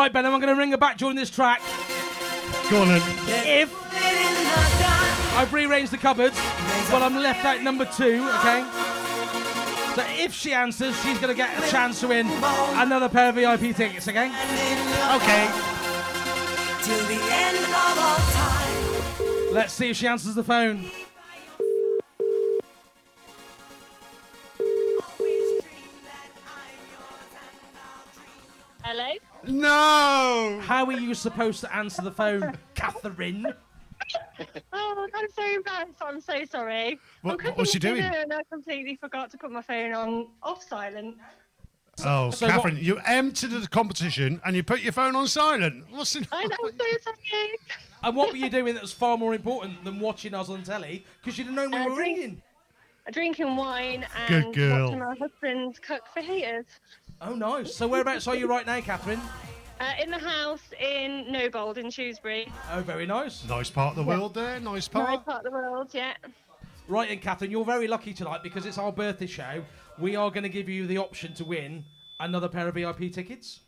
Right, Benno, I'm going to ring her back during this track. Go on then. If I've rearranged the cupboards, well, I'm left out number two, okay? So if she answers, she's going to get a chance to win another pair of VIP tickets, okay? Okay. Till the end of all time. Let's see if she answers the phone. No! How are you supposed to answer the phone, Catherine? Oh, I'm so embarrassed. I'm so sorry. What- I'm cooking what's she doing? dinner And I completely forgot to put my phone on off silent. Oh, So Catherine, what- you entered the competition and you put your phone on silent. What's in... I know, I'm so sorry. And what were you doing that was far more important than watching us on telly? Because you didn't know we Uh, were drink- ringing. Drinking wine Good and girl. watching my husband cook for fajitas. Oh, nice. So whereabouts are you right now, Catherine? Uh, in the house in Nobold in Shrewsbury. Oh, very nice. Nice part of the world there. Nice part. Nice part. part of the world, yeah. Right, and Catherine, you're very lucky tonight because it's our birthday show. We are going to give you the option to win another pair of VIP tickets.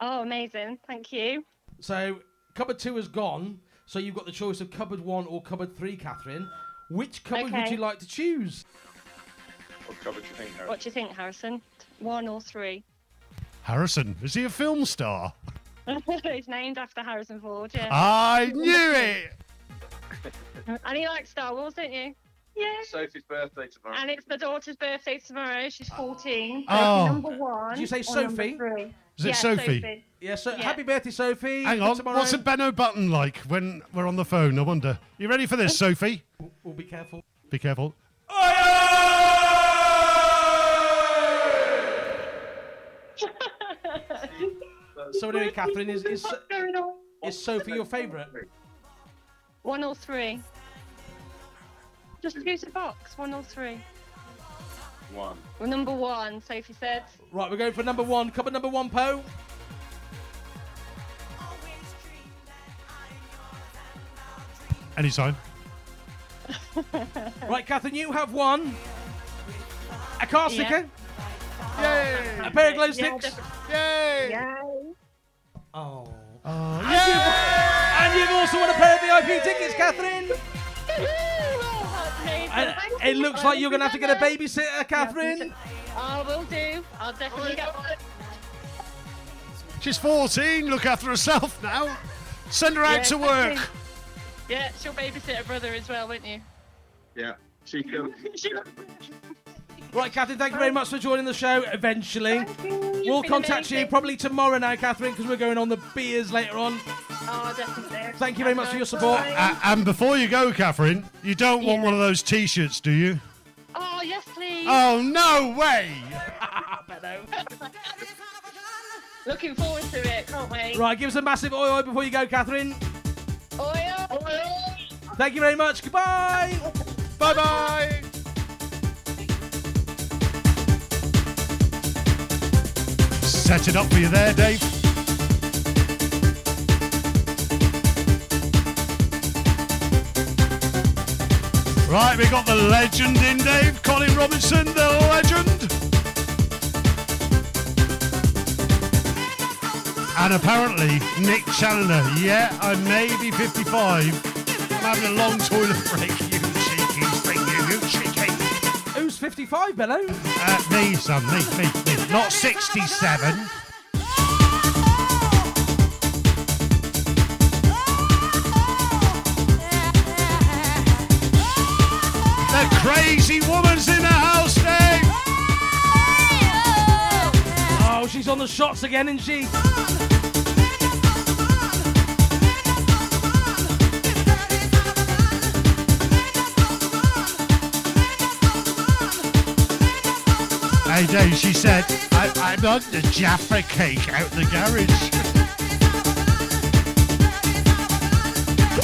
Oh, amazing. Thank you. So, cupboard two has gone. So, you've got the choice of cupboard one or cupboard three, Catherine. Which cupboard would you like to choose? What cupboard do you think, Harry? What do you think, Harrison? One or three? Harrison, is he a film star? it's named after Harrison Ford, yeah. I knew it! And he likes Star Wars, don't you? Yeah. Sophie's birthday tomorrow. And it's the daughter's birthday tomorrow. She's 14. Oh. Number one. Did you say Sophie? Is it yeah, Sophie? Yeah, so Yeah. happy birthday, Sophie. Hang on, tomorrow. what's a Benno button like when we're on the phone? I wonder. You ready for this, Sophie? We'll be careful. Be careful. Oh, So anyway, Catherine, is is, What's going on? is Sophie your favourite? One or three? Just choose a box. One or three. One. Well, number one, Sophie said. Right, we're going for number one. Cupboard number one, Poe. Anytime. Right, Catherine, you have one. A car Yeah. Sticker. Yay! A pair of glow sticks. definitely. Yay! Yay. Oh. Oh, And, you've, and you've also won a pair of VIP tickets, Catherine. Oh. And it looks like you're going to have to get a babysitter, Catherine. I will do. I'll definitely get one. She's 14. Look after herself now. Send her out Yeah, to work. Yeah, she'll babysit her brother as well, won't you? Yeah. She can. Right, Catherine, thank you very much for joining the show eventually. You've We'll been contact you probably tomorrow now, Catherine, because we're going on the beers later on. Oh, definitely. Thank you very much for your support. A- and before you go, Catherine, you don't want one of those T-shirts, do you? Oh, yes, please. Oh no way! Looking forward to it. Can't wait. Right, give us a massive oi oi before you go, Catherine. Oi oi! Thank you very much. Goodbye. Bye bye. Set it up for you there, Dave. Right, we got the legend in, Dave. Colin Robinson, the legend. And apparently, Nick Challoner. Yeah, I may be 55. I'm having a long toilet break, 55, Benno. Uh, me, son, me, me, me. Not 67. The crazy woman's in the house, Dave. Oh, she's on the shots again, isn't she? Hey, Dave, she said, I, I'm on the Jaffa cake out the garage.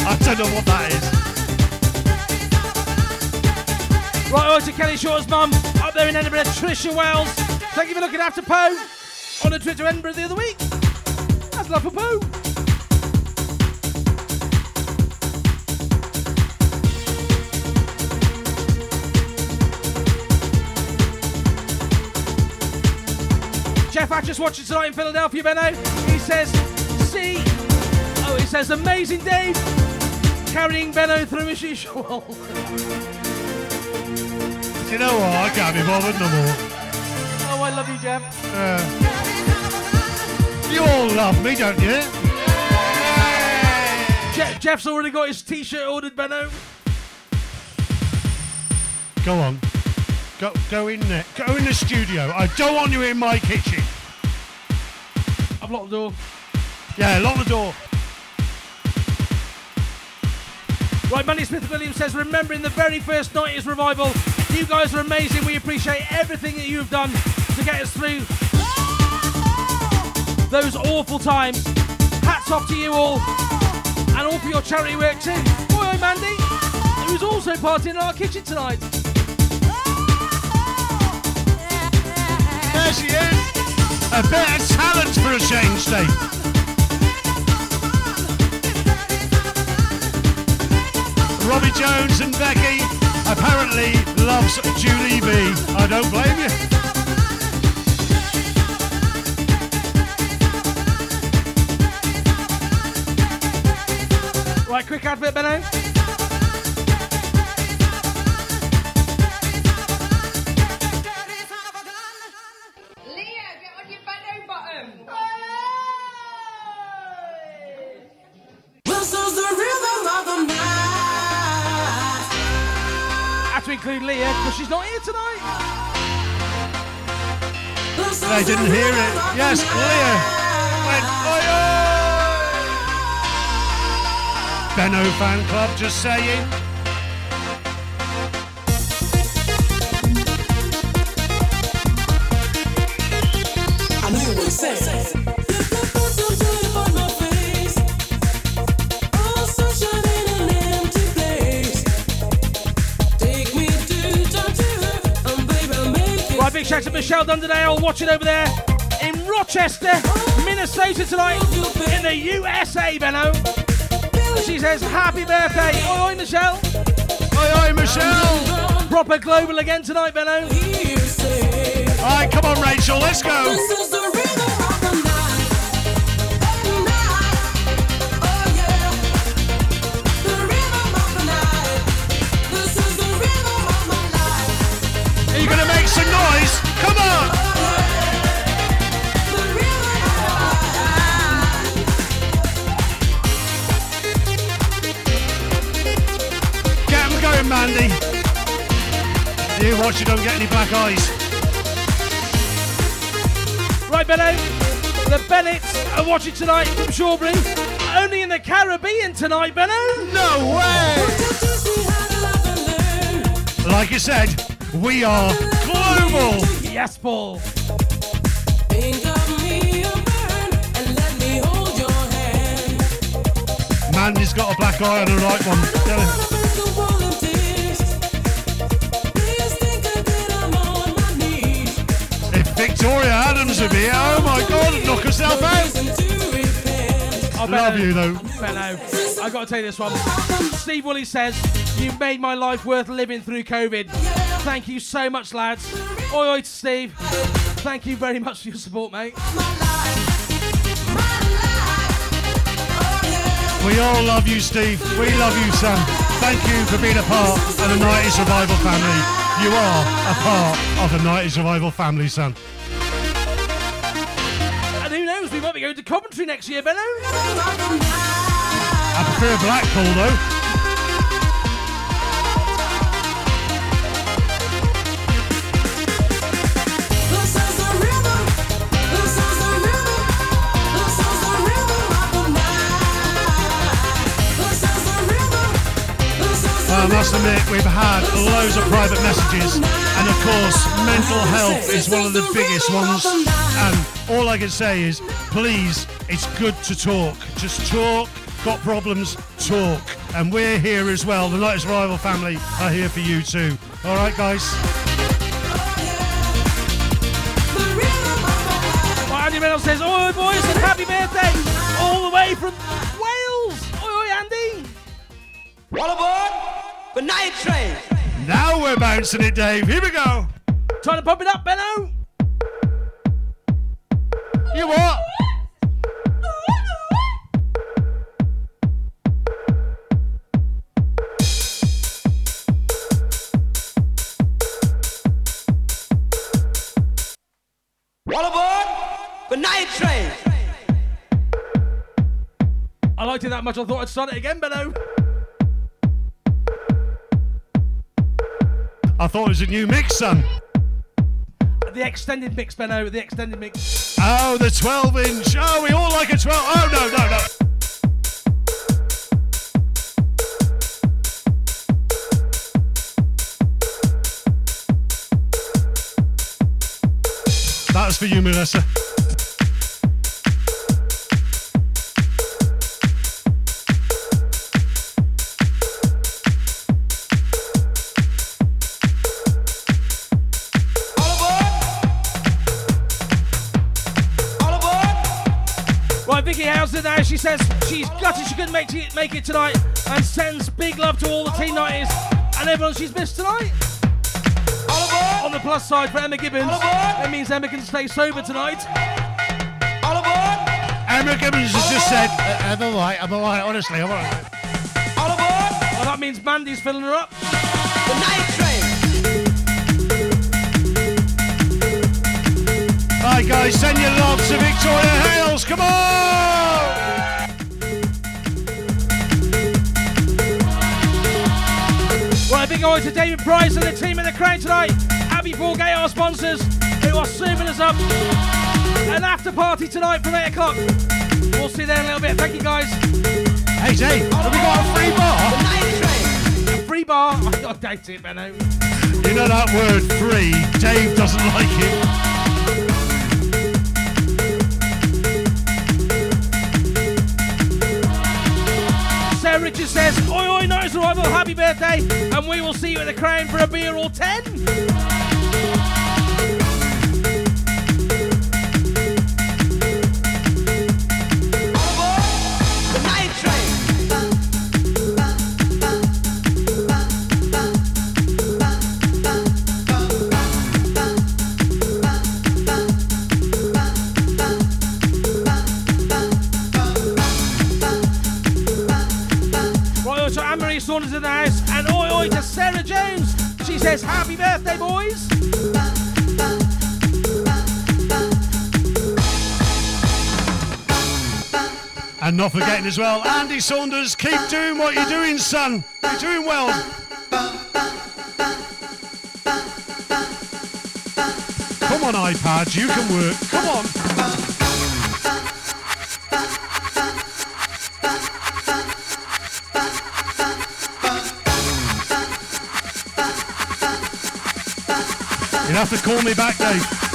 I don't know what that is. Right, over to Kelly Shaw's mum up there in Edinburgh, Trisha Wells. Thank you for looking after Poe on the to Edinburgh the other week. That's love for Poe. Jeff Hatcher's watching tonight in Philadelphia, Benno. He says, see, oh, he says, amazing Dave, carrying Benno through as usual. You know what? I can't be bothered no more. Oh, I love you, Jeff. Uh, you all love me, don't you? Je- Jeff's already got his t-shirt ordered, Benno. Go on. Go, go in there. Go in the studio. I don't want you in my kitchen. I've locked the door. Yeah, lock the door. Right, Mandy Smith Williams says, remembering the very first 90s revival, you guys are amazing. We appreciate everything that you've done to get us through those awful times. Hats off to you all, and all for your charity work too. Boy, oh, Mandy, who's also partying in our kitchen tonight. There she is. A bit of talent for a change, Dave. Robbie Jones and Becky apparently loves Julie B. I don't blame you. Right, quick advert, Benno. Include Leah because she's not here tonight. They didn't hear it. Yes, Leah went, oi, oi. Benno fan club just saying. Right, big shout out to Michelle Dunderdale watching over there in Rochester, Minnesota tonight in the USA, Benno. She says, Happy birthday. Oi, oi, Michelle. Oi, oi, Michelle. Proper global again tonight, Benno. All right, come on, Rachel, let's go. Watch you don't get any black eyes. Right, Benno. The Bennetts are watching tonight from Shawbury. Only in the Caribbean tonight, Benno. No way. Like you said, we are global. Yes, Paul. Mandy's got a black eye on the right one. Victoria Adams would be here, oh my god, knock herself out. Oh, Love you though. Benno, I got to tell you this one. Steve Woolley says, You've made my life worth living through COVID. Thank you so much, lads. Oi, oi to Steve. Thank you very much for your support, mate. We all love you, Steve. We love you, son. Thank you for being a part of the 90s Revival family. You are a part of the 90s Revival family, son. Going to Coventry next year, Benno. I prefer Blackpool, though. I must admit, we've had loads of private messages, and of course, mental health is one of the biggest ones. And all I can say is, please, it's good to talk. Just talk. Got problems? Talk. And we're here as well. The 90s Revival family are here for you too. All right, guys. Well, Andy Reynolds says, Oi, boys, and happy birthday! All the way from Wales! Oi, oi, Andy! All aboard the night train. Now we're bouncing it, Dave. Here we go. Trying to pump it up, Benno. You what? All aboard the night train. I liked it that much, I thought I'd start it again, Benno. I thought it was a new mix, son. The extended mix, Benno, the extended mix. Oh, the 12 inch. Oh, we all like a 12. Oh, no, no, no. That's for you, Melissa. Right, Vicky now, she says she's gutted she couldn't make it, make it tonight and sends big love to all the team 90s and everyone she's missed tonight. On the plus side for Emma Gibbons, that means Emma can stay sober tonight. Emma Gibbons has just said, "Uh, I'm alright, I'm alright, honestly, I'm alright. Well, that means Mandy's filling her up. The night train. Right, guys, send your love to Victoria Hales. Come on! Right, big oi to David Price and the team in the crowd tonight. Abbey Foregate, our sponsors, who are serving us up an after party tonight from 8 o'clock. We'll see you there in a little bit. Thank you, guys. Hey, Dave, have we got a free bar? A free bar? I doubt it, Benno. You know that word free, Dave doesn't like it. Sarah Richards says, Oi, oi, 90s Revival, happy birthday, and we will see you at the Crown for a beer or ten. In the house, and oi, oi to Sarah Jones. She says, happy birthday, boys. And not forgetting as well, Andy Saunders, keep doing what you're doing, son. You're doing well. Come on, iPad, you can work. Come on. You'll have to call me back, Dave.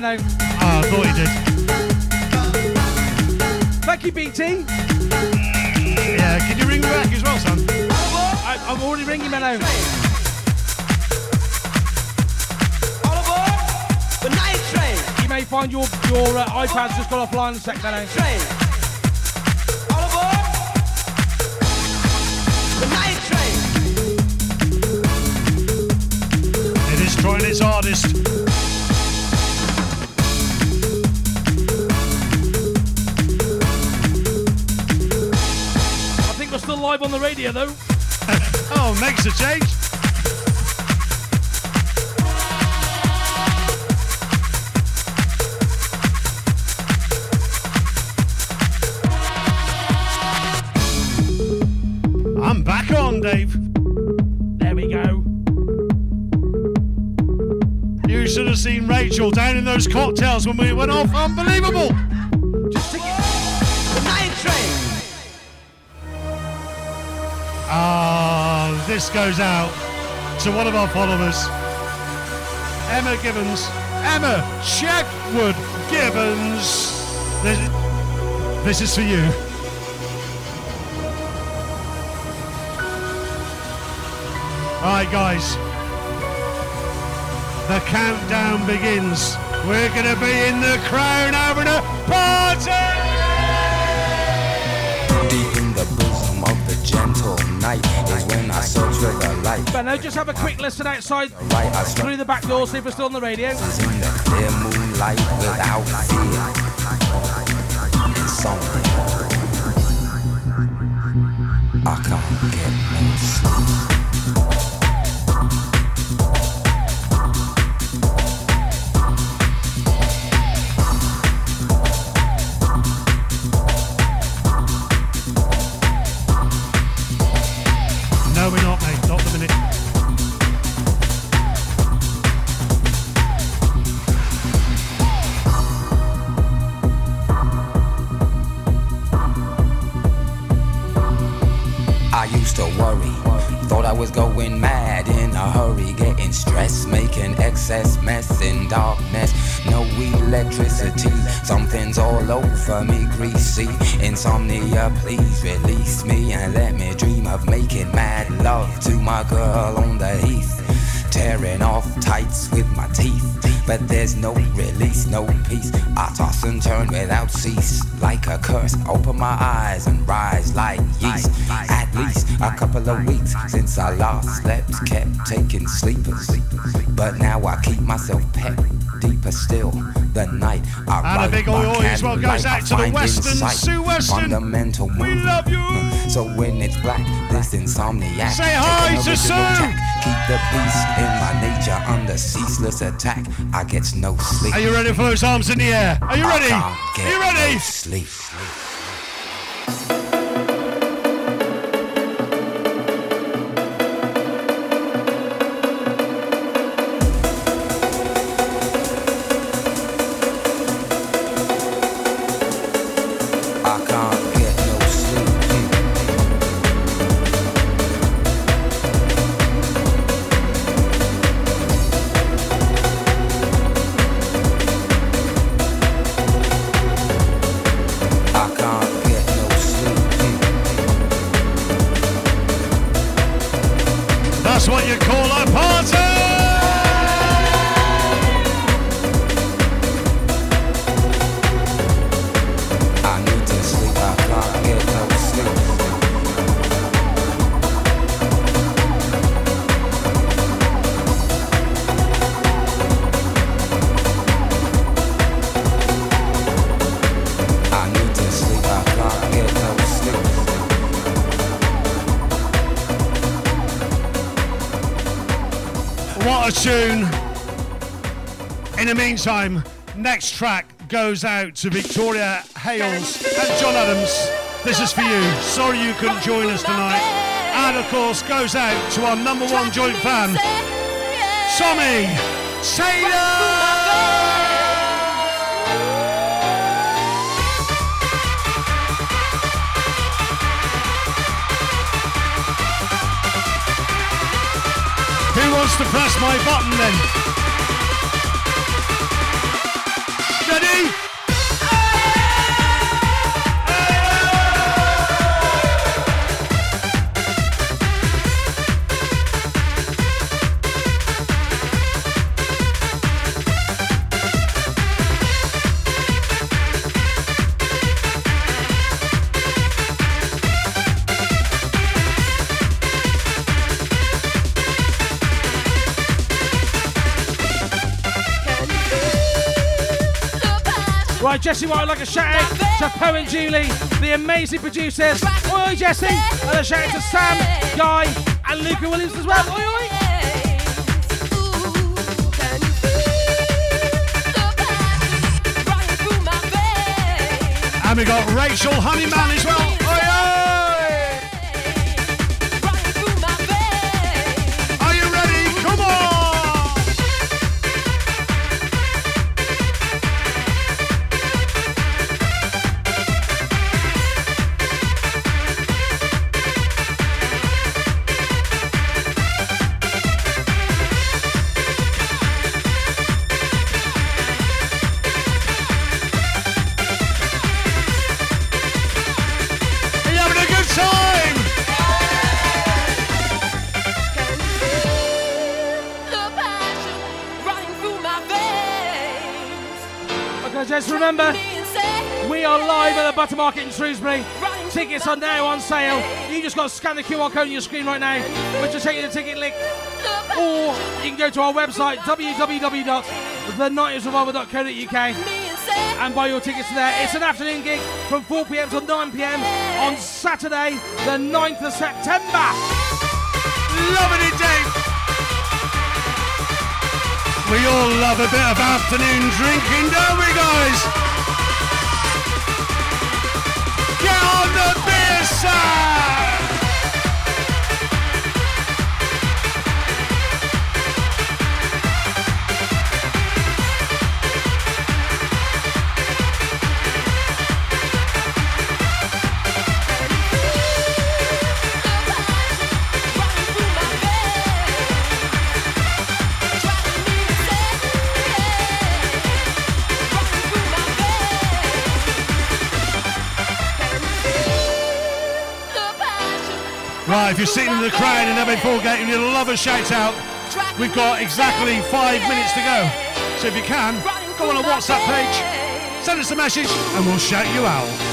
Went down, Benno. Ah, I thought he did. Thank you, BT. Yeah, can you ring me back as well, son? I, I'm already ringing Benno. The night train. You may find your your uh, iPad's just gone offline a sec, Benno. Radio though. oh, makes a change. I'm back on, Dave. There we go. You should have seen Rachel down in those cocktails when we went off. Unbelievable. This goes out to one of our followers, Emma Gibbons. Emma Checkwood Gibbons. This, this is for you. All right, guys. The countdown begins. We're going to be in the crown having a party! Night is when I for the light. Benno, just have a quick listen outside Right, through the back door, see if we're still on the radio. in the clear moonlight without fear. Insomnia. I can't get Insomnia, please release me and let me dream of making mad love to my girl on the heath. Tearing off tights with my teeth, but there's no release, no peace. I toss and turn without cease, like a curse. Open my eyes and rise like yeast. At least a couple of weeks since I last slept, kept taking sleepers. But now I keep myself pet deeper still. The night I And a big oi oi as well goes out to the Western Sue Western. Fundamental we love you. So when it's black, this insomniac. Say hi to Sue. tack. Keep the beast in my nature under ceaseless attack. I get no sleep. Are you ready for those arms in the air? Are you ready? Are you ready? no sleep. Tune! In the meantime, next track goes out to Victoria Hales and John Adams. This is for you. Sorry you couldn't join us tonight. And of course, goes out to our number one joint fan, Tommy Taylor! Wants to press my button then? Jesse White, I'd like a shout out to Poe and Julie, the amazing producers. Oi, oi, Jesse. And a shout out to Sam, Guy, and Luca Williams as well. Oi, oi. And we got Rachel Honeyman as well. Remember, we are live at the Butter Market in Shrewsbury. Tickets are now on sale. You just got to scan the QR code on your screen right now, which will take you to the ticket link. Or you can go to our website, www.the90srevival.co.uk and buy your tickets there. It's an afternoon gig from 4pm to 9pm on Saturday, the 9th of September. Loving it, Dave. We all love a bit of afternoon drinking, don't we, guys? Get on the beer side! If you're sitting in the crowd in Abbey Foregate and you'd love a shout out, we've got exactly five minutes to go. So if you can, go on our WhatsApp page, send us a message, and we'll shout you out.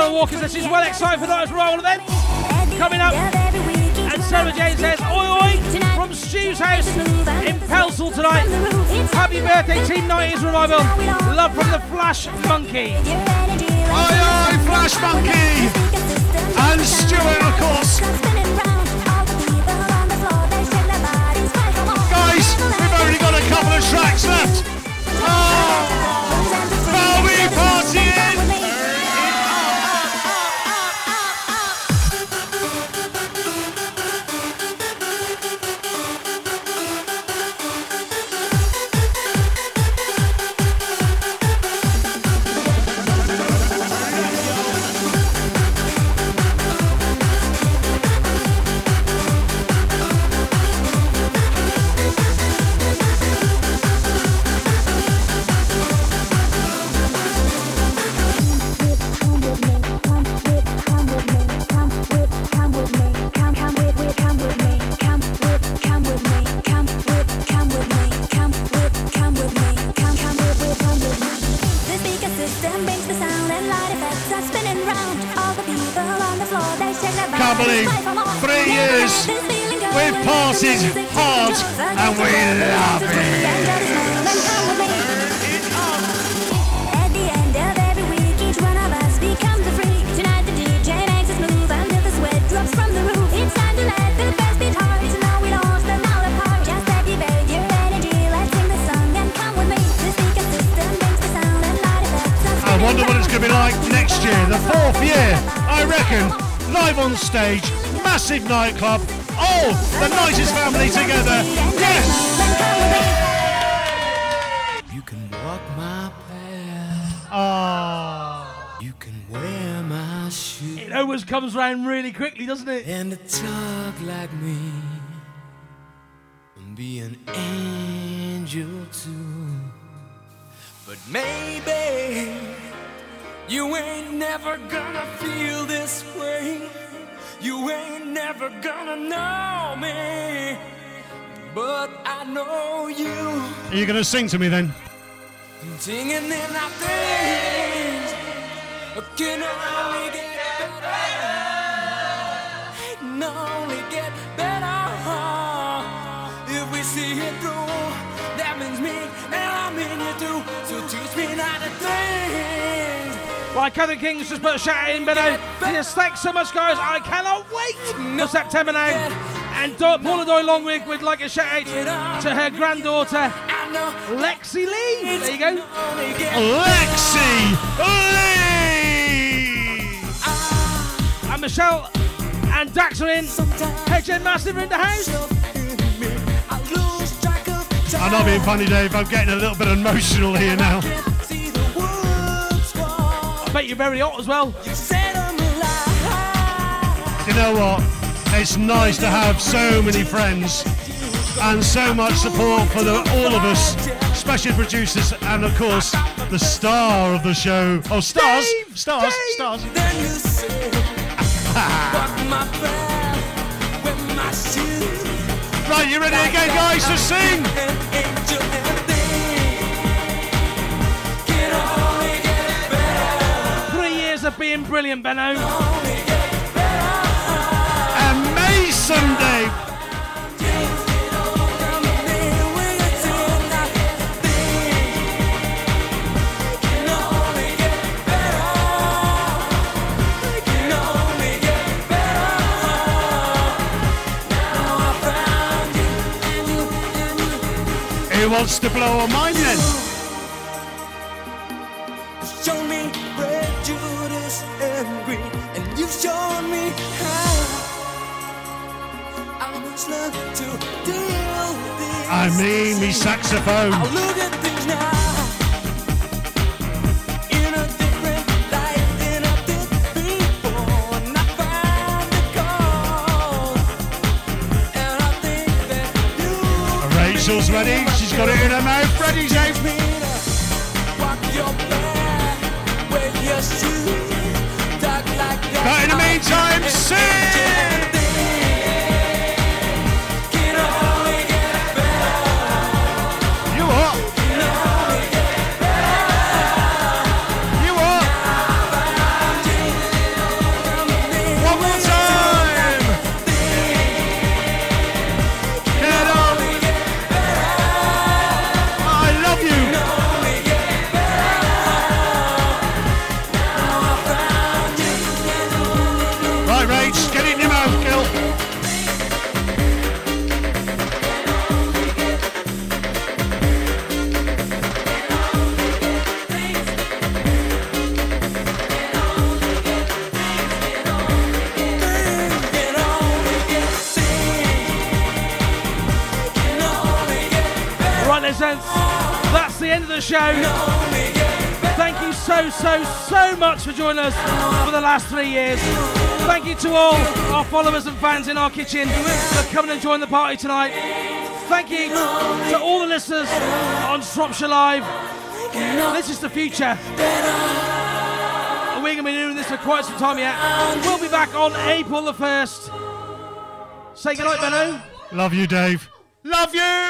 Channel Walkers, this is well excited for tonight's Royal event. Coming up. And Sarah Jane says, Oi oi, from Stu's house in Pelsall tonight. Happy birthday, Team 90s Revival. Love from the Flash Monkey. Oi, oi, Flash Monkey! And Stuart, of course. Guys, we've only got a couple of tracks left. Comes round really quickly, doesn't it? And to talk like me. And be an angel too. But maybe you ain't never gonna feel this way. You ain't never gonna know me. But I know you. Are you going to sing to me then? Singing in our things can only get better. Can only get better if we see it through. That means me and I mean you too. So teach me not to think. Right, Catherine King's just put a shout in, Benno. Yes, thanks so much, guys. I cannot wait for September now. And Do- Paula Doyle Longwig would like a shout out to her granddaughter, Lexi Lee. There you go. Lexi Lee! And Michelle and Dax are in. HM Massive in the house. I'm not being funny, Dave. I'm getting a little bit emotional here now. I bet you're very hot as well. You know what? It's nice to have so many friends and so much support for the, all of us, especially producers and of course the star of the show. Oh, stars, stars, stars. Right, you ready again, guys, to sing? Three years of being brilliant, Benno. Amazing, Dave. Who wants to blow a mind then? Show me prejudice and greed, and you've shown me how I must learn to deal with this. I mean, me saxophone. I'll look at things now in a different light than I did before, and I found the cause. And I think that you Rachel's ready. She's got it in her mouth. Ready, Dave? walk your back with your shoes, talk like that. But in the meantime, sing! Show. Thank you so, so, so much for joining us for the last three years. Thank you to all our followers and fans in our kitchen for coming and joining the party tonight. Thank you to all the listeners on Shropshire Live. This is the future. And we're going to be doing this for quite some time yet. We'll be back on April the 1st. Say goodnight, Benno. Love you, Dave. Love you!